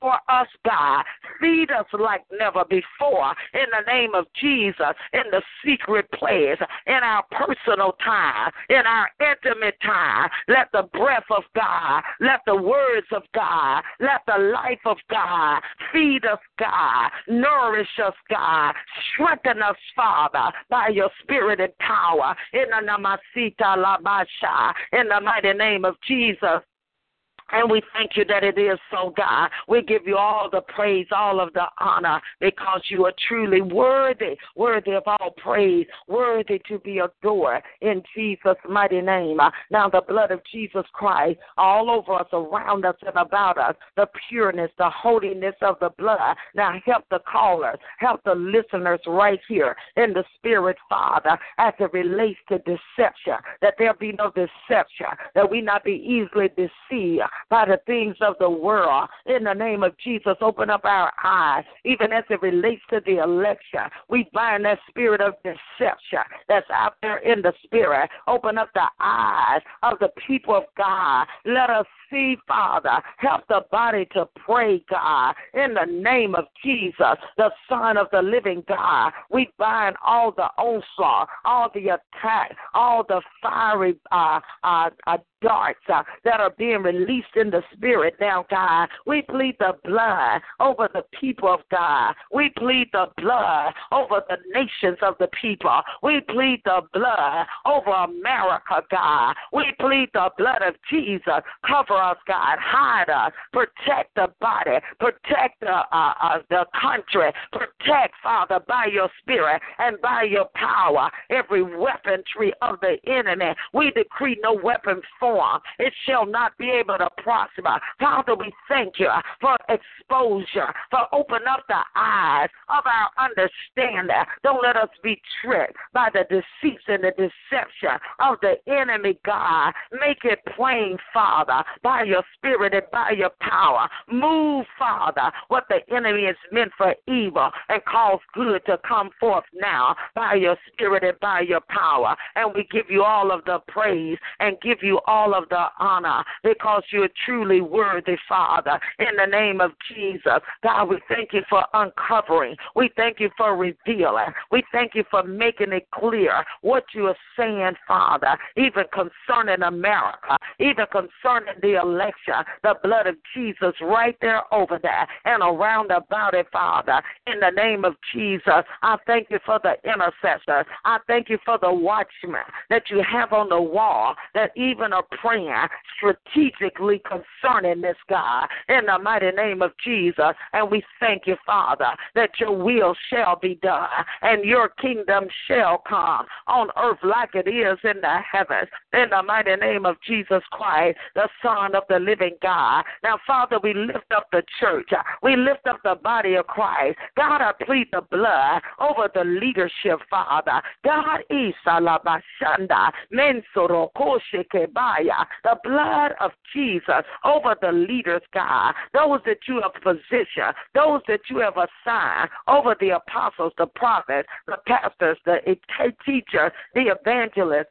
for us, God. Feed us like never before in the name of Jesus, in the secret place, in our personal time, in our intimate time Let the breath of God, let the words of God, let the life of God feed us, God, nourish us, God, strengthen us, Father, by your spirit and power. In the in the mighty name of Jesus. And we thank you that it is so, God. We give you all the praise, all of the honor, because you are truly worthy, worthy of all praise, worthy to be adored in Jesus' mighty name. Now, the blood of Jesus Christ all over us, around us, and about us, the pureness, the holiness of the blood. Now, help the callers, help the listeners right here in the Spirit, Father, as it relates to deception, that there be no deception, that we not be easily deceived by the things of the world. In the name of Jesus, open up our eyes, even as it relates to the election. We bind that spirit of deception that's out there in the spirit. Open up the eyes of the people of God. Let us see, Father. Help the body to pray, God, in the name of Jesus, the Son of the living God. We bind all the onslaught, all the attack, all the fiery uh, uh, uh, darts uh, that are being released in the spirit now, God. We plead the blood over the people of God. We plead the blood over the nations of the people. We plead the blood over America, God. We plead the blood of Jesus. Cover us, God. Hide us. Protect the body. Protect the, uh, uh, the country. Protect, Father, by your spirit and by your power, every weaponry of the enemy. We decree no weapon formed it shall not be able to prosper. Father, we thank you for exposure, for open up the eyes of our understanding. Don't let us be tricked by the deceits and the deception of the enemy, God. Make it plain, Father, by your spirit and by your power. Move, Father, what the enemy is meant for evil and cause good to come forth now by your spirit and by your power. And we give you all of the praise and give you all all of the honor because you're truly worthy, Father. In the name of Jesus, God, we thank you for uncovering. We thank you for revealing. We thank you for making it clear what you are saying, Father, even concerning America, even concerning the the blood of Jesus right there over there and around about it, Father. In the name of Jesus, I thank you for the intercessor. I thank you for the watchmen that you have on the wall that even are praying strategically concerning this, God, in the mighty name of Jesus. And we thank you, Father, that your will shall be done and your kingdom shall come on earth like it is in the heavens. In the mighty name of Jesus Christ, the Son of the living God. Now, Father, we lift up the church. We lift up the body of Christ. God, I plead the blood over the leadership, Father. God, Isalabashanda, Mensoro Koshekebaya the blood of Jesus over the leaders, God, those that you have positioned, those that you have assigned over the apostles, the prophets, the pastors, the eh, teachers, the evangelists,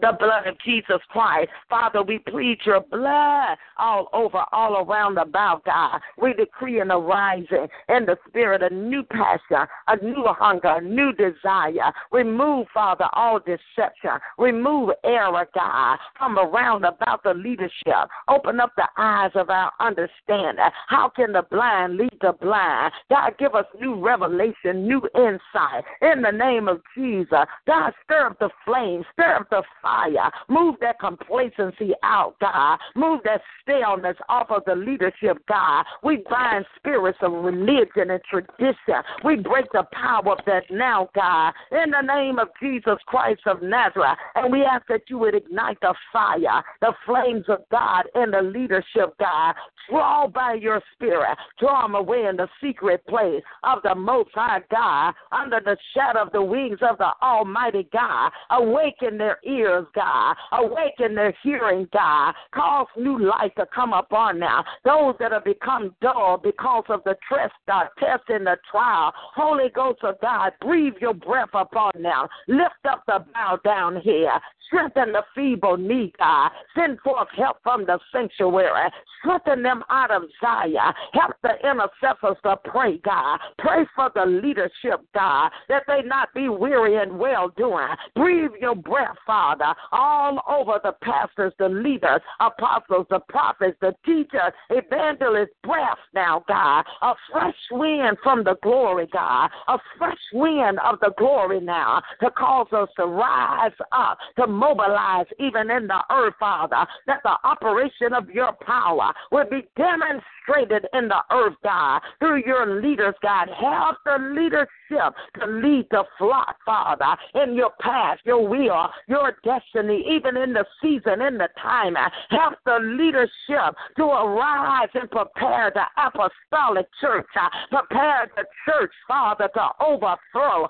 the blood of Jesus Christ. Father, we plead your blood all over, all around about, God. We decree an arising in the spirit, a new passion, a new hunger, a new desire. Remove, Father, all deception. Remove error, God, from around about the leadership. Open up the eyes of our understanding. How can the blind lead the blind? God, give us new revelation, new insight. In the name of Jesus, God, stir up the flame, stir up the fire. Move that complacency out, God. Move that staleness off of the leadership, God. We bind spirits of religion and tradition. We break the power of that now, God, in the name of Jesus Christ of Nazareth. And we ask that you would ignite the fire, the flames of God in the leadership, God. Draw by your spirit. Draw them away in the secret place of the Most High God, under the shadow of the wings of the Almighty God. Awaken their ears, God. Awaken their hearing, God. Cause new light to come upon now. Those that have become dull because of the test, uh, test and the trial. Holy Ghost of God, breathe your breath upon now. Lift up the bow down here. Strengthen the feeble knee, God. Send forth help from the sanctuary. Strengthen them out of Zion. Help the intercessors to pray, God. Pray for the leadership, God, that they not be weary and well doing. Breathe your breath, Father, all over the pastors, the leaders, apostles, the prophets, the teachers, evangelists, breath now, God. A fresh wind from the glory, God. A fresh wind of the glory now to cause us to rise up, to mobilize even in the earth, Father, that the operation of your power will be demonstrated in the earth, God, through your leaders, God. Help the leadership to lead the flock, Father, in your path, your will, your destiny, even in the season, in the time. Help the leadership to arise and prepare the apostolic church, uh, prepare the church, Father, to overthrow.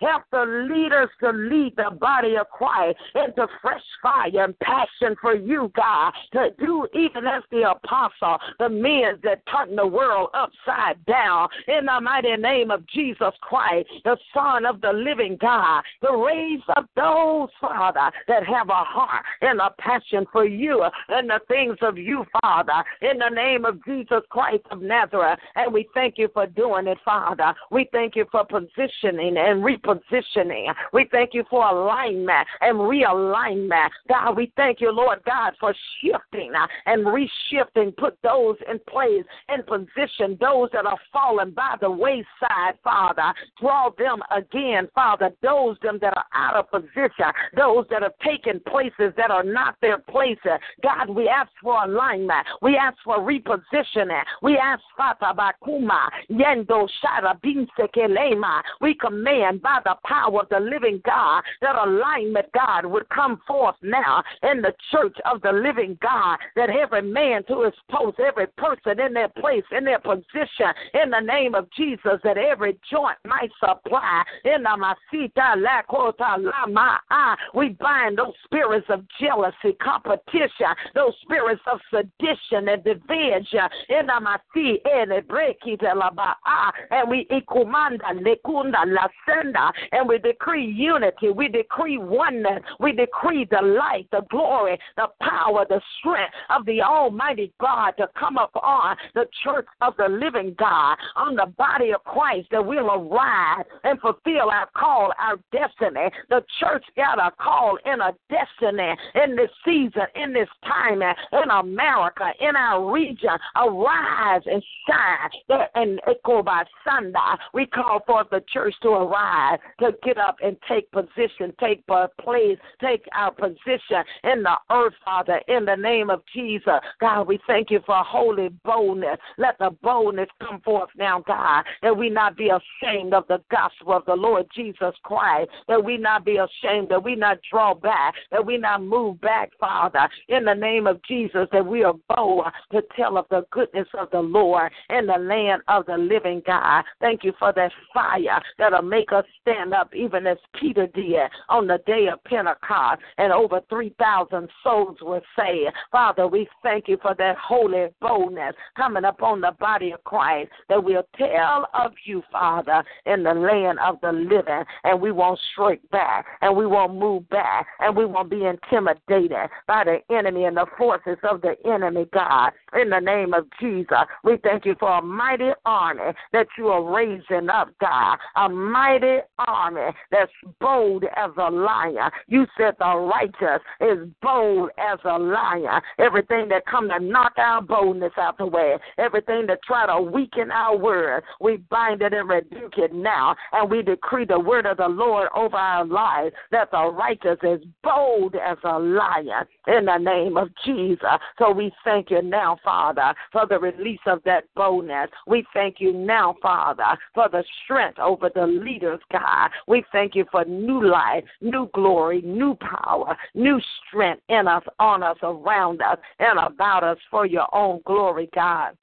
Help the leaders to lead the body of Christ into fresh fire and passion for you, God, to do even as the apostle, the men that turn the world upside down. In the mighty name of Jesus Christ, the Son of the living God, to raise up those, Father, that have a heart and a passion for you and the things of you, Father, in the name of Jesus Christ of Nazareth. And we thank you for doing it, Father. We thank you for positioning and repositioning. We thank you for alignment and realignment. God, we thank you, Lord God, for shifting and reshifting. Put those in place and position, those that are fallen by the wayside, Father. Draw them again, Father. Those them that are out of position, those that have taken places that are not their places. God, we ask for alignment. We ask for repositioning. We ask Fata Bakuma, Yendo Shara Binsekelema. We command by the power of the living God that alignment, God, would come forth now in the church of the living God, that every man to his post, every person in their place, in their position, in the name of Jesus, that every joint might supply. In the Masita we bind those spirits of jealousy, competition, those spirits of sedition and division. And we and we decree unity, we decree oneness, we decree the light, the glory, the power, the strength of the Almighty God to come upon the church of the living God, on the body of Christ, that we'll arise and fulfill our call, our destiny. The church got a call and a destiny in this season, in this time, in America, in our region. Arise and shine. And echo by Sunday, we call for the church to arise, to get up and take position, take place, take our position in the earth, Father, in the name of Jesus. God, we thank you for holy boldness. Let the boldness come forth now, God, that we not be ashamed of the gospel of the Lord Jesus Christ, that we not be ashamed, that we not draw back, that we not move back, Father, in the name of Jesus, that we are bold to tell of the goodness of the Lord in the land of the living God. Thank you for that fire that'll make us stand up, even as Peter did on the day of Pentecost, and over 3,000 souls were saved. Father, we thank you for that holy boldness coming upon the body of Christ, that we'll tell of you, Father, in the land of the living, and we we won't shrink back and we won't move back and we won't be intimidated by the enemy and the forces of the enemy, God. In the name of Jesus, we thank you for a mighty army that you are raising up, God. A mighty army that's bold as a lion. You said the righteous is bold as a lion. Everything that come to knock our boldness out the way, everything that try to weaken our word, we bind it and rebuke it now, and we decree the word of the Lord over our lives that the righteous is bold as a lion in the name of Jesus. So we thank you now, Father, for the release of that boldness. We thank you now, Father, for the strength over the leaders, God. We thank you for new life, new glory, new power, new strength in us, on us, around us, and about us for your own glory, God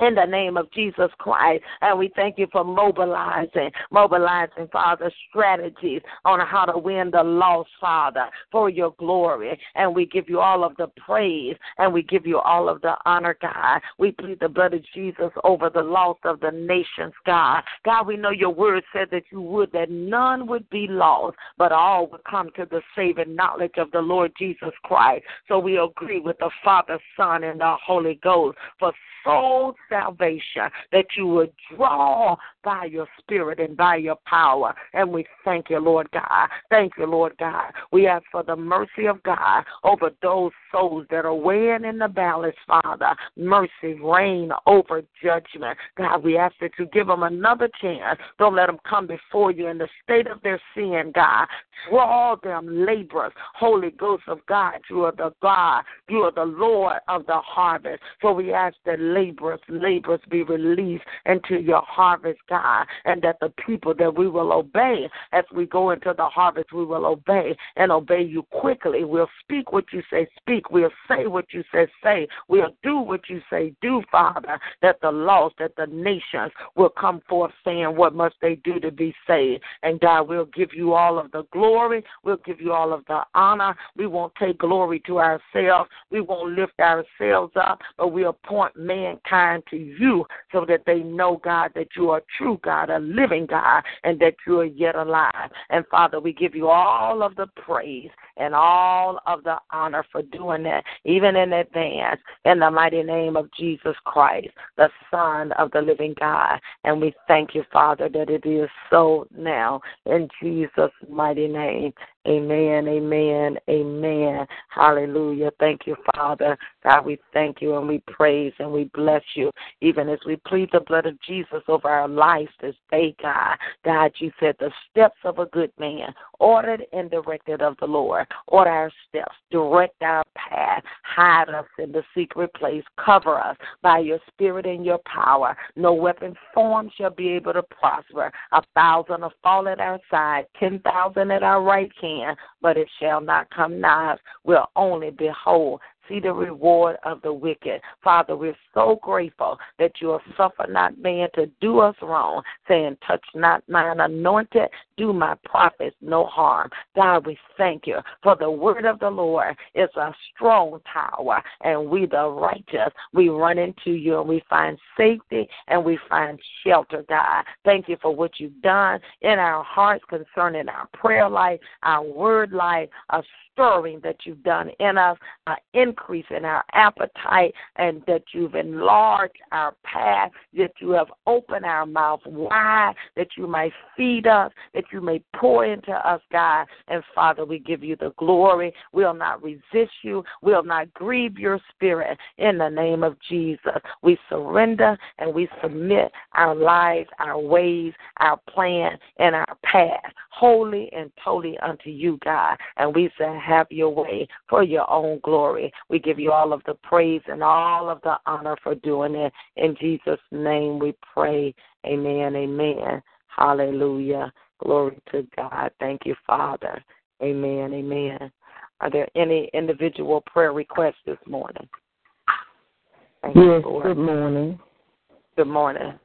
in the name of Jesus Christ. And we thank you for mobilizing, mobilizing, Father, strategies on how to win the lost, Father, for your glory. And we give you all of the praise and we give you all of the honor, God. We plead the blood of Jesus over the lost of the nations, God. God, we know your word said that you would, that none would be lost, but all would come to the saving knowledge of the Lord Jesus Christ. So we agree with the Father, Son, and the Holy Ghost for soul salvation, that you would draw by your spirit and by your power. And we thank you, Lord God. Thank you, Lord God. We ask for the mercy of God over those souls that are weighing in the balance, Father. Mercy reign over judgment. God, we ask that you give them another chance. Don't let them come before you in the state of their sin, God. Draw them laborers. Holy Ghost of God, you are the God. You are the Lord of the harvest. So we ask that laborers, laborers be released into your harvest, God, and that the people that we will obey as we go into the harvest, we will obey and obey you quickly. We'll speak what you say, speak. We'll say what you say, say. We'll do what you say, do, Father, that the lost, that the nations will come forth saying, What must they do to be saved? And God, we'll give you all of the glory. We'll give you all of the honor. We won't take glory to ourselves. We won't lift ourselves up, but we'll mankind to you so that they know, God, that you are true God, a living God, and that you are yet alive. And Father, we give you all of the praise and all of the honor for doing that, even in advance, in the mighty name of Jesus Christ, the Son of the living God. And we thank you, Father, that it is so now in Jesus' mighty name. Amen, amen, amen. Hallelujah. Thank you, Father. God, we thank you and we praise and we bless you, even as we plead the blood of Jesus over our lives this day, God. God, you said the steps of a good man, ordered and directed of the Lord. Order our steps, direct our path, hide us in the secret place, cover us by your spirit and your power. No weapon formed shall be able to prosper. A thousand will fall at our side, ten thousand at our right hand but it shall not come nigh us. We'll only behold see the reward of the wicked. Father, we're so grateful that you have suffered not man to do us wrong, saying, Touch not mine anointed, do my prophets no harm. God, we thank you for the word of the Lord is a strong tower, and we, the righteous, we run into you and we find safety and we find shelter, God. Thank you for what you've done in our hearts concerning our prayer life, our word life, a stirring that you've done in us, an increase in our appetite, and that you've enlarged our path, that you have opened our mouth wide, that you might feed us, that you may pour into us, God. And Father, we give you the glory. We'll not resist you. We'll not grieve your spirit. In the name of Jesus, we surrender and we submit our lives, our ways, our plan, and our path wholly and totally unto you, God. And we say, have your way for your own glory. We give you all of the praise and all of the honor for doing it. In Jesus' name we pray. Amen. Amen. Hallelujah. Glory to God. Thank you, Father. Amen. Amen. Are there any individual prayer requests this morning? Thank yes, good morning. Good morning.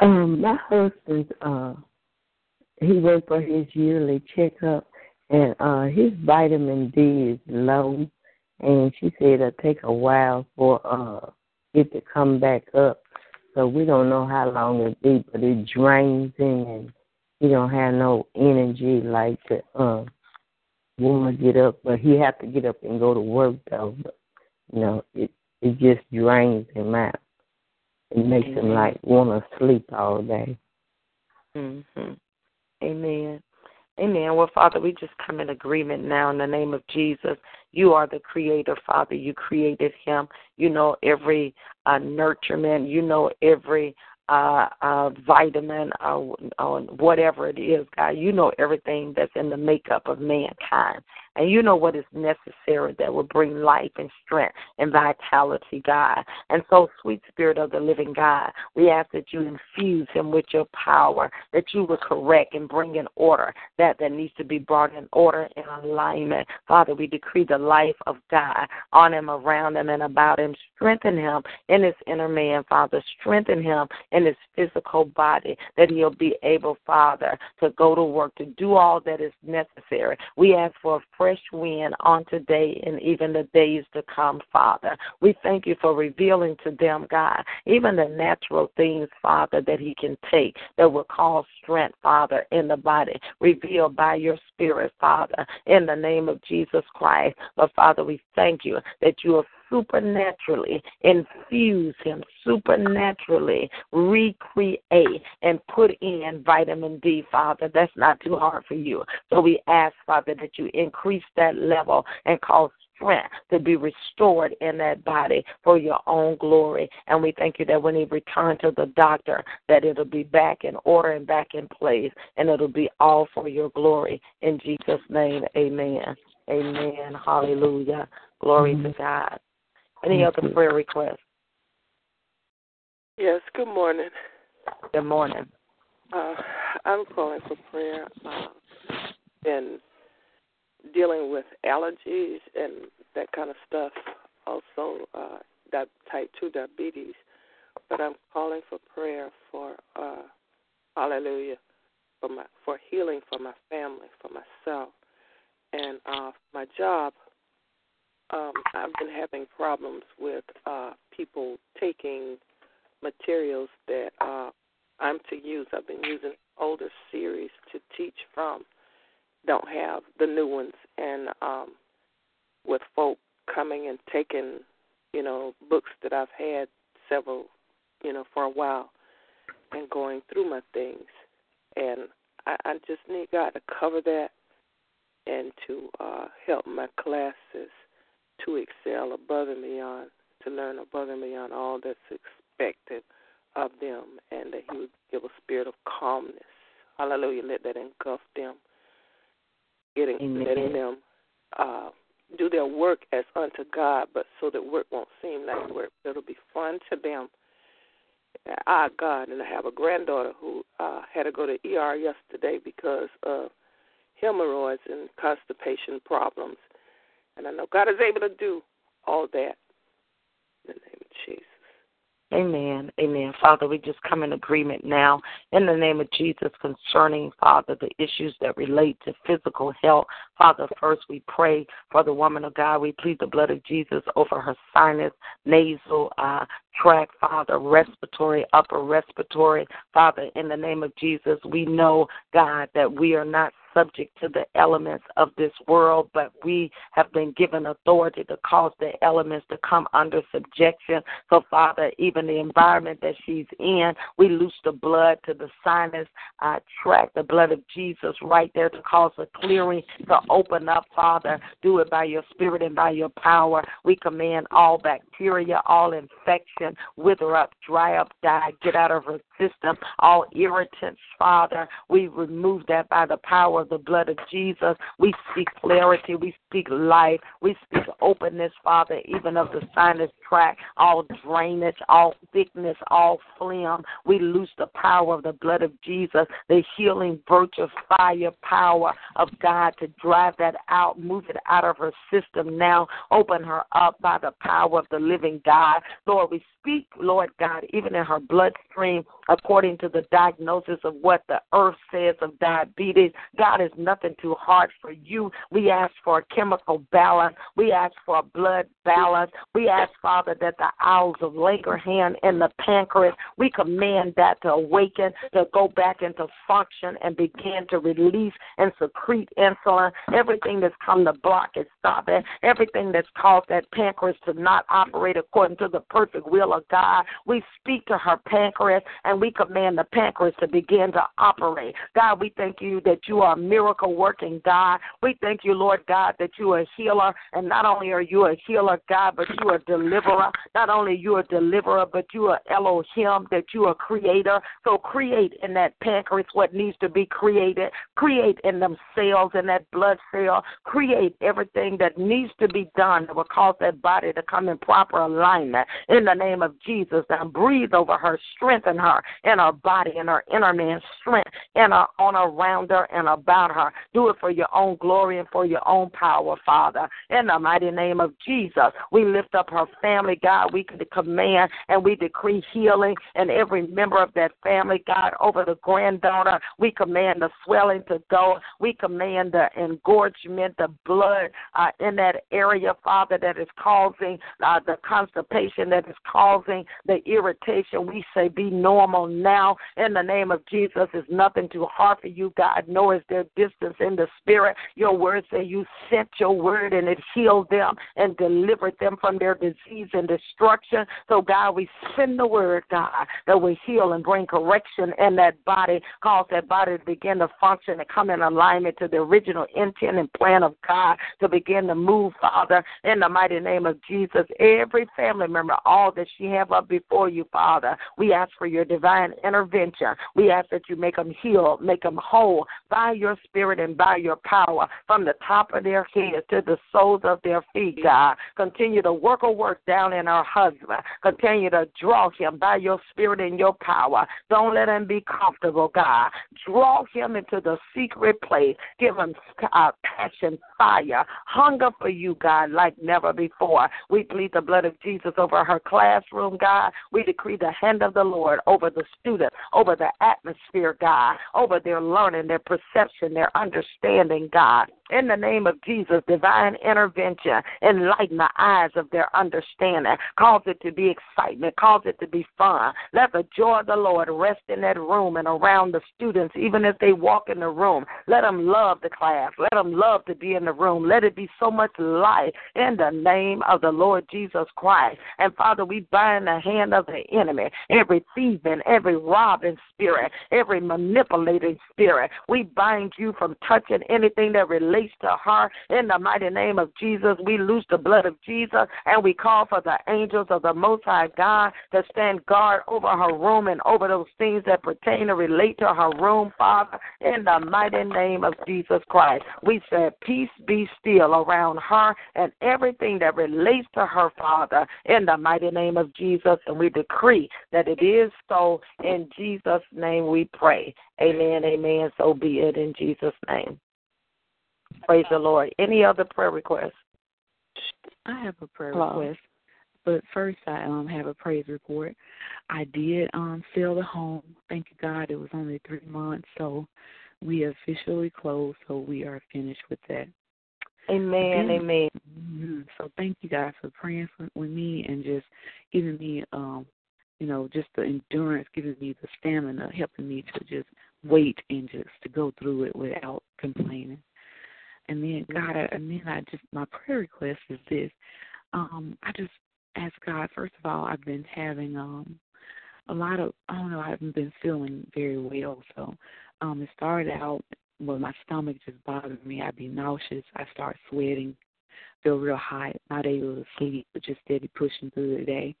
Um, my husband, uh, he went for his yearly checkup and uh his vitamin D is low and she said it'll take a while for uh it to come back up. So we don't know how long it'll be, but it drains in and he don't have no energy like the um woman get up, but he have to get up and go to work though. But you know, it it just drains him out. It makes Amen. him like want to sleep all day. Mm-hmm. Amen. Amen. Well, Father, we just come in agreement now in the name of Jesus. You are the creator, Father. You created him. You know every uh, nurturement. You know every uh, uh, vitamin or, or whatever it is, God. You know everything that's in the makeup of mankind. And you know what is necessary that will bring life and strength and vitality, God. And so, sweet Spirit of the living God, we ask that you infuse him with your power, that you will correct and bring in order that that needs to be brought in order and alignment. Father, we decree the life of God on him, around him, and about him. Strengthen him in his inner man, Father. Strengthen him in his physical body, that he'll be able, Father, to go to work, to do all that is necessary. We ask for a fresh wind on today and even the days to come, Father. We thank you for revealing to them, God, even the natural things, Father, that he can take that will cause strength, Father, in the body, revealed by your Spirit, Father, in the name of Jesus Christ. But, Father, we thank you that you are supernaturally infuse him, supernaturally recreate and put in vitamin D, Father. That's not too hard for you. So we ask, Father, that you increase that level and cause strength to be restored in that body for your own glory. And we thank you that when he returns to the doctor, that it'll be back in order and back in place, and it'll be all for your glory. In Jesus' name, amen. Amen. Hallelujah. Glory to God. Any other prayer requests? Yes, good morning. Good morning. Uh, I'm calling for prayer. Uh, been dealing with allergies and that kind of stuff. Also, uh, that type two diabetes. But I'm calling for prayer for uh, Hallelujah for my for healing for my family, for myself, and uh, my job. Um, I've been having problems with uh, people taking materials that uh, I'm to use. I've been using older series to teach from. Don't have the new ones, and um, with folk coming and taking, you know, books that I've had several, you know, for a while, and going through my things, and I, I just need God to cover that and to uh, help my classes to excel above and beyond, to learn above and beyond all that's expected of them, and that He would give a spirit of calmness. Hallelujah. Let that engulf them, getting Amen. letting them uh, do their work as unto God, but so that work won't seem like work. It'll be fun to them. Ah, God, and I have a granddaughter who uh, had to go to ER yesterday because of hemorrhoids and constipation problems. And I know God is able to do all that in the name of Jesus. Amen. Amen. Father, we just come in agreement now in the name of Jesus concerning, Father, the issues that relate to physical health. Father, first we pray for the woman of God. We plead the blood of Jesus over her sinus, nasal, uh, tract, Father, respiratory, upper respiratory. Father, in the name of Jesus, we know, God, that we are not subject to the elements of this world, but we have been given authority to cause the elements to come under subjection. So, Father, even the environment that she's in, we loose the blood to the sinus uh, tract, the blood of Jesus right there to cause a clearing to open up, Father. Do it by your spirit and by your power. We command all bacteria, all infection, wither up, dry up, die, get out of her system, all irritants, Father. We remove that by the power of the blood of Jesus. We speak clarity. We speak life. We speak openness, Father, even of the sinus tract, all drainage, all thickness, all phlegm. We loose the power of the blood of Jesus, the healing virtue, fire, power of God to drive that out, move it out of her system now. Open her up by the power of the living God. Lord, we speak, Lord God, even in her bloodstream, according to the diagnosis of what the earth says of diabetes. God is nothing too hard for you. We ask for a chemical balance. We ask for a blood balance. We ask, Father, that the islets of Langerhans and the pancreas, we command that to awaken, to go back into function and begin to release and secrete insulin. Everything that's come to block it, stop it. Everything that's caused that pancreas to not operate according to the perfect will of God, we speak to her pancreas and we command the pancreas to begin to operate. God, we thank you that you are a miracle working God. We thank you, Lord God, that you are a healer. And not only are you a healer, God, but you are a deliverer. Not only you are a deliverer, but you are Elohim, that you are a creator. So create in that pancreas what needs to be created. Create in them cells, in that blood cell. Create everything that needs to be done that will cause that body to come in proper alignment. In the name of Jesus, and breathe over her, strengthen her in her body, in her inner man, strength in her, on around her, and about her. Do it for your own glory and for your own power, Father. In the mighty name of Jesus, we lift up her family, God. We command and we decree healing and every member of that family, God, over the granddaughter. We command the swelling to go. We command the engorgement, the blood uh, in that area, Father, that is causing uh, the constipation, that is causing the irritation. We say, be normal now. In the name of Jesus, is nothing too hard for you, God, nor is there distance in the spirit. Your word say you sent your word and it healed them and delivered them from their disease and destruction. So, God, we send the word, God, that will heal and bring correction in that body, cause that body to begin to function and come in alignment to the original intent and plan of God to begin to move, Father, in the mighty name of Jesus. Every family member, all that she have up before you, Father, we ask for your divine intervention. We ask that you make them heal, make them whole by your spirit and by your power from the top of their heads to the soles of their feet, God. Continue to work a work down in our husband. Continue to draw him by your spirit and your power. Don't let him be comfortable, God. Draw him into the secret place. Give him uh, passion, fire, hunger for you, God, like never before. We plead the blood of Jesus over her classroom, God. We decree the hand of the Lord over the student, over the atmosphere, God, over their learning, their perception, their understanding, God. In the name of Jesus, divine intervention, enlighten the eyes of their understanding. Cause it to be excitement. Cause it to be fun. Let the joy of the Lord rest in that room and around the students, even as they walk in the room. Let them love the class. Let them love to be in the room. Let it be so much light in the name of the Lord Jesus Christ. And Father, we bind the hand of the enemy, every thieving, every robbing spirit, every manipulating spirit. We bind you from touching anything that relates to her. In the mighty name of Jesus, we loose the blood of Jesus and we call for the angels of the Most High God to stand guard over her room and over those things that pertain to relate to her room, Father. In the mighty name of Jesus Christ, we said, Peace be still around her and everything that relates to her, Father. In the mighty name of Jesus, and we decree that it is so. In Jesus' name we pray. Amen, amen. So be it in Jesus' name. Praise the Lord. Any other prayer requests? I have a prayer Hello. request, but first I um have a praise report. I did um sell the home. Thank you God, it was only three months, so we officially closed. So we are finished with that. Amen, Then- amen. Mhm. So thank you guys for praying for, with me and just giving me, um, you know, just the endurance, giving me the stamina, helping me to just wait and just to go through it without complaining. And then God, I, and then I just my prayer request is this. Um, I just ask God first of all. I've been having um a lot of I don't know. I haven't been feeling very well, so um, it started out well, my stomach just bothered me. I'd be nauseous. I start sweating, feel real hot, not able to sleep, but just steady pushing through the day.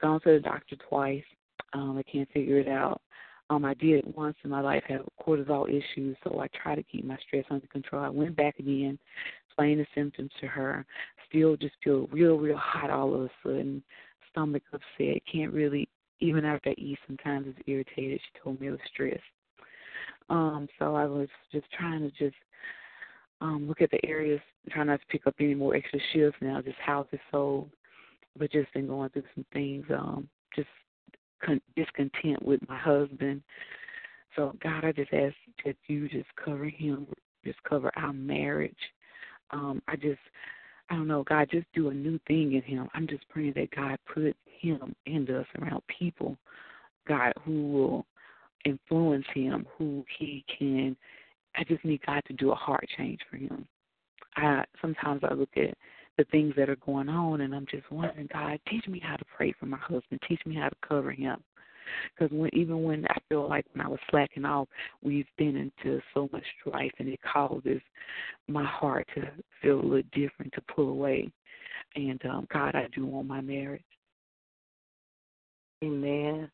Gone to the doctor twice. Um, I can't figure it out. Um, I did once in my life have cortisol issues, so I try to keep my stress under control. I went back again, explained the symptoms to her. Still just feel real, real hot all of a sudden. Stomach upset. Can't really, even after I eat, sometimes it's irritated. She told me it was stress. Um, so I was just trying to just um look at the areas, trying not to pick up any more extra shifts now, just house is sold. But just been going through some things, um, just con- discontent with my husband. So God, I just ask that you just cover him, just cover our marriage. Um, I just I don't know, God, just do a new thing in him. I'm just praying that God put him and us around people, God, who will influence him, who he can. I just need God to do a heart change for him. I sometimes I look at the things that are going on, and I'm just wondering, God, teach me how to pray for my husband. Teach me how to cover him. Because when even when I feel like when I was slacking off, we've been into so much strife, and it causes my heart to feel a little different, to pull away. And um, God, I do want my marriage. Amen.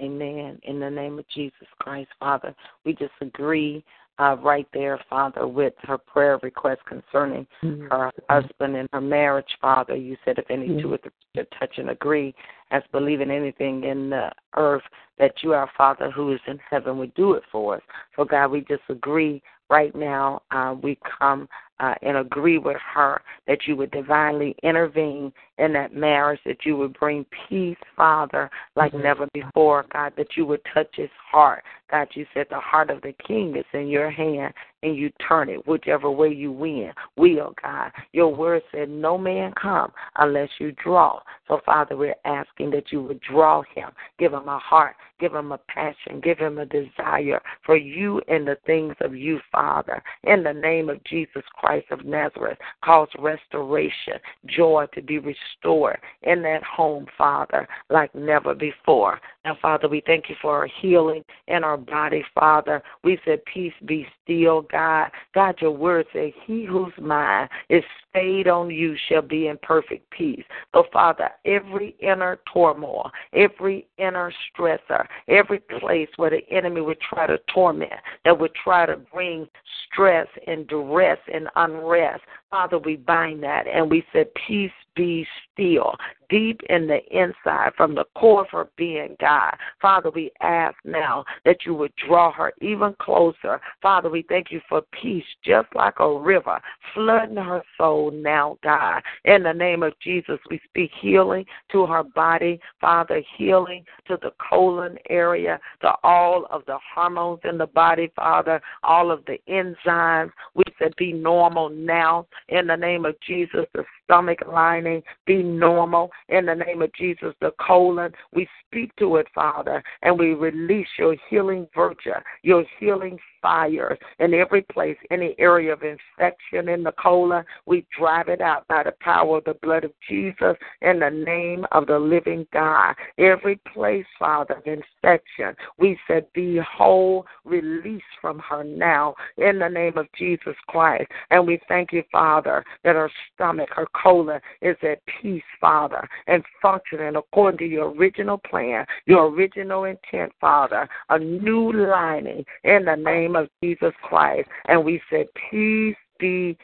Amen. In the name of Jesus Christ, Father, we just agree uh, right there, Father, with her prayer request concerning Mm-hmm. her husband and her marriage, Father. You said if any Mhm. two or three should touch and agree, as believing anything in the earth, that you, our Father who is in heaven, would do it for us. So, God, we just agree right now. Uh, we come uh, and agree with her that you would divinely intervene in that marriage, that you would bring peace, Father, like Mhm. never before, God, that you would touch his heart. God, you said the heart of the king is in your hand and you turn it whichever way you win. Will, God. Your word said no man come unless you draw. So, Father, we're asking that you would draw him. Give him a heart. Give him a passion. Give him a desire for you and the things of you, Father. In the name of Jesus Christ of Nazareth, cause restoration, joy to be restored in that home, Father, like never before. Now, Father, we thank you for our healing in our body, Father. We said, Peace be still, God. God, your word said, He whose mind is stayed on you shall be in perfect peace. So, Father, every inner turmoil, every inner stressor, every place where the enemy would try to torment, that would try to bring stress and duress and unrest, Father, we bind that and we said, Peace be still, deep in the inside, from the core of her being, God. Father, we ask now that you would draw her even closer. Father, we thank you for peace, just like a river, flooding her soul now, God. In the name of Jesus, we speak healing to her body, Father, healing to the colon area, to all of the hormones in the body, Father, all of the enzymes. We said be normal now. In the name of Jesus, the stomach lining be normal. In the name of Jesus, the colon, we speak to it, Father, and we release your healing virtue, your healing fire in every place, any area of infection in the colon, we drive it out by the power of the blood of Jesus in the name of the living God. Every place, Father, of infection, we said, be whole, release from her now in the name of Jesus Christ. And we thank you, Father, that her stomach, her colon is at peace, Father, and functioning according to your original plan, your original intent, Father, a new lining in the name of Jesus Christ. And we said, Peace be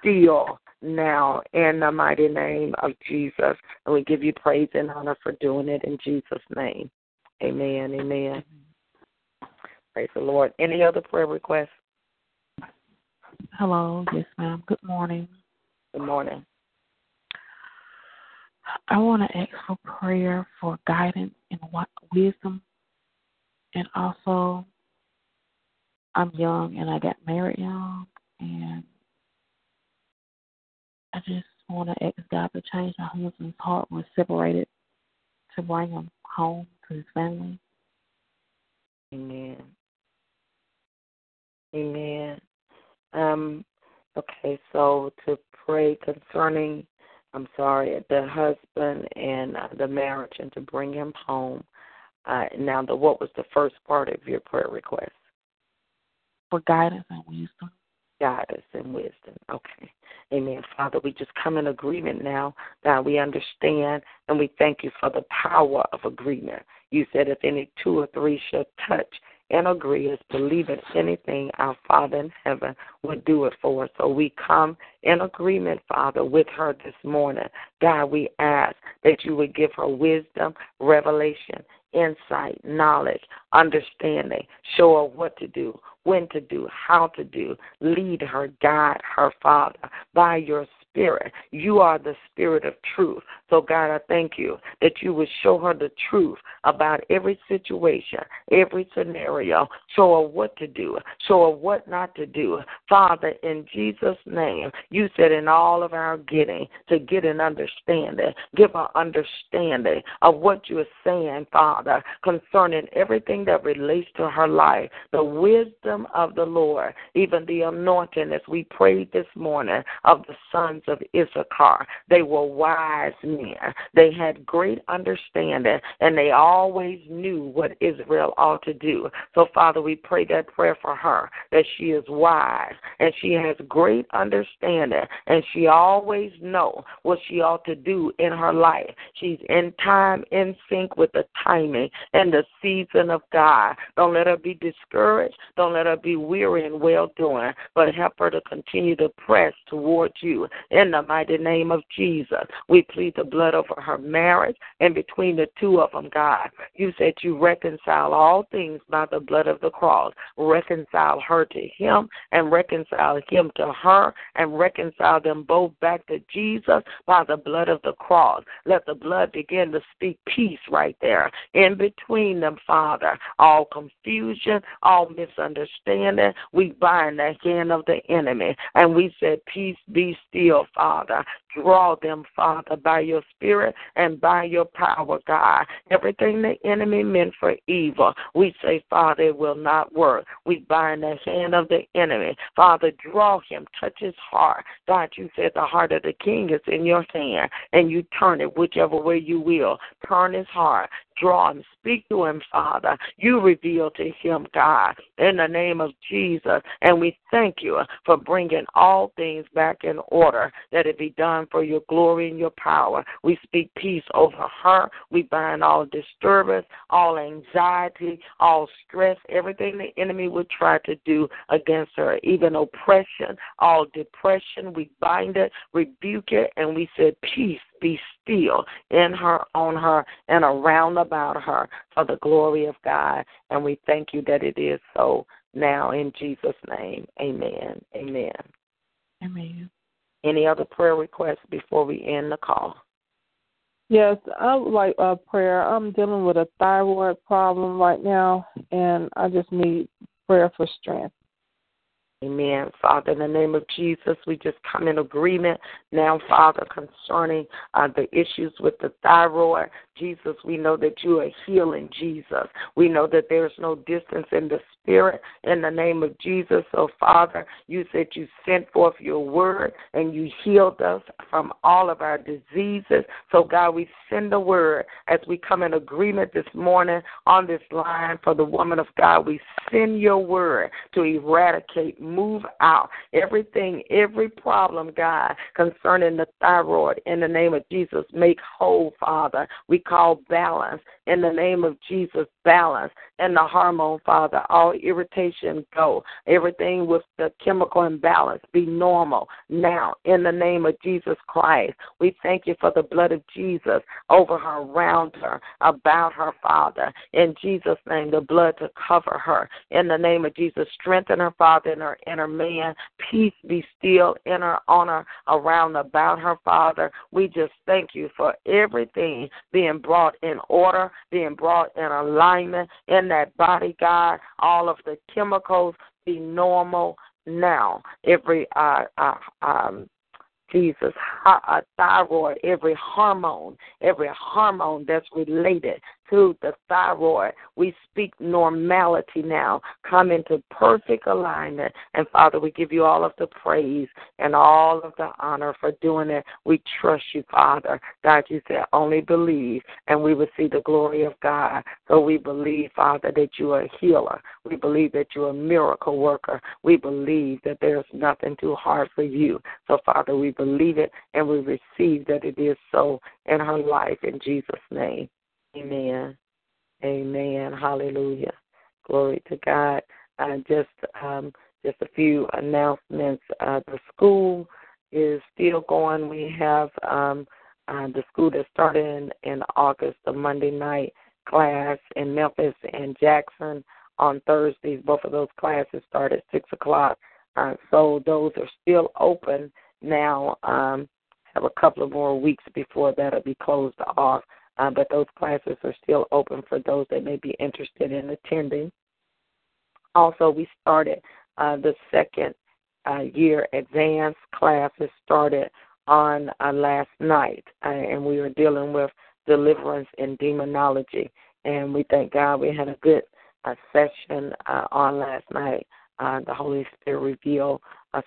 still now in the mighty name of Jesus. And we give you praise and honor for doing it in Jesus' name. Amen. Amen. Praise the Lord. Any other prayer requests? Hello, yes, ma'am. Good morning. Good morning. I want to ask for prayer for guidance and wisdom, and also I'm young and I got married young, and I just want to ask God to change my husband's heart when separated to bring him home to his family. Amen. Amen. Um, okay, so to pray concerning, I'm sorry, the husband and uh, the marriage and to bring him home. Uh, now, the, what was the first part of your prayer request? For guidance and wisdom. guidance and wisdom. Okay. Amen. Father, we just come in agreement now. God, we understand and we thank you for the power of agreement. You said if any two or three shall touch and agree as believe in anything, our Father in heaven would do it for us. So we come in agreement, Father, with her this morning. God, we ask that you would give her wisdom, revelation, insight, knowledge, understanding. Show her what to do, when to do, how to do. Lead her, guide her, Father, by your spirit. You are the spirit of truth. So, God, I thank you that you would show her the truth about every situation, every scenario. Show her what to do, show her what not to do. Father, in Jesus' name, you said in all of our getting to get an understanding. Give her understanding of what you are saying, Father, concerning everything that relates to her life. The wisdom of the Lord, even the anointing, as we prayed this morning, of the sons of Issachar. They were wise men. They had great understanding, and they always knew what Israel ought to do. So, Father, we pray that prayer for her, that she is wise and she has great understanding, and she always know what she ought to do in her life. She's in time, in sync with the timing and the season of God. Don't let her be discouraged. Don't let her be weary in well doing, but help her to continue to press towards you. In the mighty name of Jesus, we plead the blood over her marriage and between the two of them, God. You said you reconcile all things by the blood of the cross. Reconcile her to him and reconcile him to her and reconcile them both back to Jesus by the blood of the cross. Let the blood begin to speak peace right there in between them, Father. All confusion, all misunderstanding, we bind the hand of the enemy. And we said, Peace be still, Father. Draw them, Father, by your spirit and by your power, God. Everything the enemy meant for evil, we say, Father, it will not work. We bind the hand of the enemy. Father, draw him, touch his heart. God, you said the heart of the king is in your hand, and you turn it whichever way you will. Turn his heart draw him, speak to him, Father. You reveal to him, God, in the name of Jesus. And we thank you for bringing all things back in order, that it be done for your glory and your power. We speak peace over her. We bind all disturbance, all anxiety, all stress, everything the enemy would try to do against her, even oppression, all depression. We bind it, rebuke it, and we said, Peace be still in her, on her, and around about her for the glory of God. And we thank you that it is so now in Jesus' name. Amen. Amen. Amen. Any other prayer requests before we end the call? Yes, I would like a prayer. I'm dealing with a thyroid problem right now, and I just need prayer for strength. Amen. Father, in the name of Jesus, we just come in agreement now, Father, concerning uh, the issues with the thyroid. Jesus, we know that you are healing, Jesus. We know that there's no distance in the spirit in the name of Jesus. So, Father, you said you sent forth your word and you healed us from all of our diseases. So, God, we send the word as we come in agreement this morning on this line for the woman of God. We send your word to eradicate, move out everything, every problem, God, concerning the thyroid in the name of Jesus. Make whole, Father. We call balance in the name of Jesus, balance and the hormone, Father. All irritation go. Everything with the chemical imbalance be normal now in the name of Jesus Christ. We thank you for the blood of Jesus over her, around her, about her, Father. In Jesus' name, the blood to cover her. In the name of Jesus, strengthen her, Father, in her inner man. Peace be still in her, on her, around, about her, Father. We just thank you for everything being brought in order, being brought in alignment in that body, God. All of the chemicals be normal now. Every uh, uh, um, Jesus, thyroid, every hormone, every hormone that's related to the thyroid. We speak normality now. Come into perfect alignment. And Father, we give you all of the praise and all of the honor for doing it. We trust you, Father. God, you said only believe and we will see the glory of God. So we believe, Father, that you are a healer. We believe that you're a miracle worker. We believe that there's nothing too hard for you. So, Father, we believe it and we receive that it is so in her life in Jesus' name. Amen. Amen. Hallelujah. Glory to God. Uh, just um, just a few announcements. Uh, the school is still going. We have um, uh, the school that started in, in August, the Monday night class in Memphis and Jackson on Thursdays. Both of those classes start at 6 o'clock. Uh, so those are still open now. Um, have a couple of more weeks before that'll be closed off. Uh, but those classes are still open for those that may be interested in attending. Also, we started uh, the second uh, year advanced classes started on uh, last night, uh, and we were dealing with deliverance and demonology. And we thank God we had a good uh, session on last night. The Holy Spirit revealed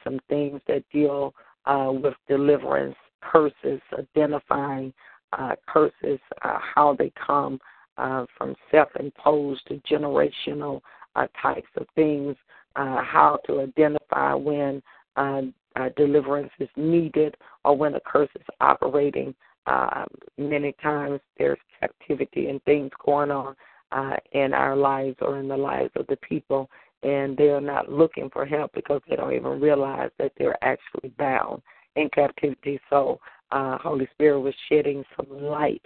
some things that deal with deliverance, curses, identifying uh, curses, uh, how they come uh, from self-imposed to generational uh, types of things, uh, how to identify when uh, uh, deliverance is needed or when a curse is operating. Uh, many times there's captivity and things going on uh, in our lives or in the lives of the people, and they're not looking for help because they don't even realize that they're actually bound in captivity. So, uh, Holy Spirit was shedding some light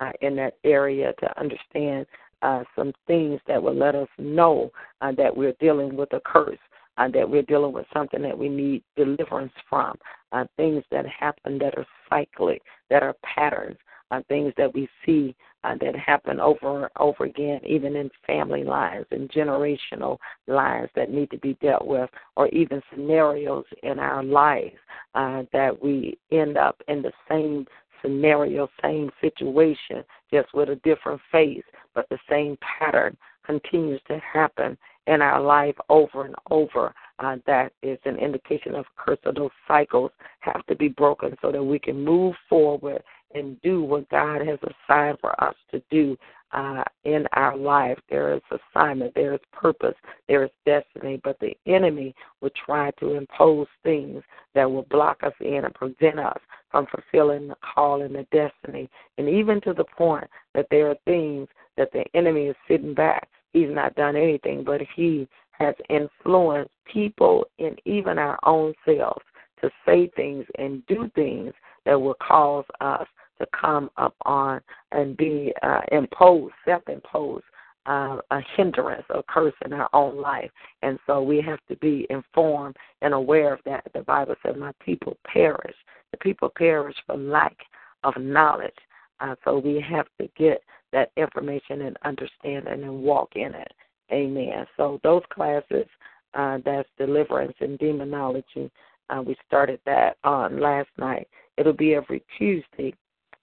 uh, in that area to understand uh, some things that will let us know uh, that we're dealing with a curse, uh, that we're dealing with something that we need deliverance from, uh, things that happen that are cyclic, that are patterns, uh, things that we see uh, that happen over and over again, even in family lines and generational lines that need to be dealt with, or even scenarios in our lives uh, that we end up in the same scenario, same situation, just with a different face, but the same pattern continues to happen in our life over and over. Uh, that is an indication of curse. So those cycles have to be broken so that we can move forward and do what God has assigned for us to do uh, in our life. There is assignment, there is purpose, there is destiny, but the enemy will try to impose things that will block us in and prevent us from fulfilling the call and the destiny. And even to the point that there are things that the enemy is sitting back. He's not done anything, but he has influenced people and even our own selves to say things and do things that will cause us to come up on and be uh, imposed, self-imposed, uh, a hindrance, a curse in our own life. And so we have to be informed and aware of that. The Bible says, "My people perish. The people perish for lack of knowledge." Uh, so we have to get that information and understand it and walk in it. Amen. So those classes, uh, that's deliverance and demonology. Uh, we started that on last night. It'll be every Tuesday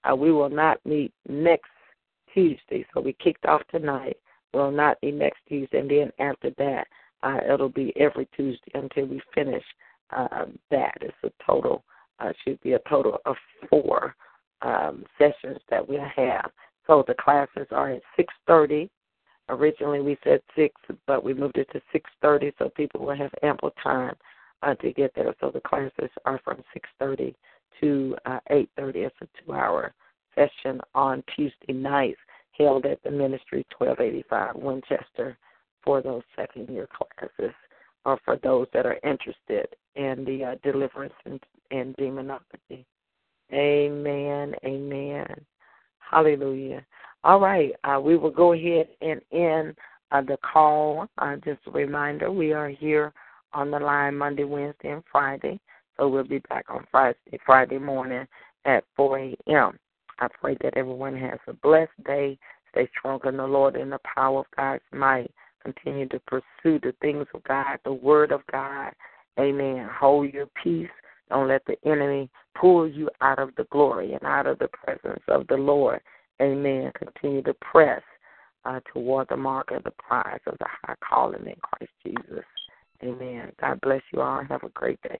uh, we will not meet next Tuesday. So we kicked off tonight. We'll not meet next Tuesday, and then after that, uh, it'll be every Tuesday until we finish uh, that. It's a total, uh, should be a total of four um, sessions that we'll have. So the classes are at 6:30. Originally we said six, but we moved it to 6:30 so people will have ample time uh, to get there. So the classes are from 6:30 to uh, 8.30. It's a two-hour session on Tuesday nights held at the Ministry 1285 Winchester for those second-year classes or for those that are interested in the uh, deliverance and, and demonology. Amen. Amen. Hallelujah. All right. Uh, we will go ahead and end uh, the call. Uh, just a reminder, we are here on the line Monday, Wednesday, and Friday. So we'll be back on Friday, Friday morning at 4 a.m. I pray that everyone has a blessed day. Stay strong in the Lord and the power of God's might. Continue to pursue the things of God, the Word of God. Amen. Hold your peace. Don't let the enemy pull you out of the glory and out of the presence of the Lord. Amen. Continue to press uh, toward the mark of the prize of the high calling in Christ Jesus. Amen. God bless you all. Have a great day.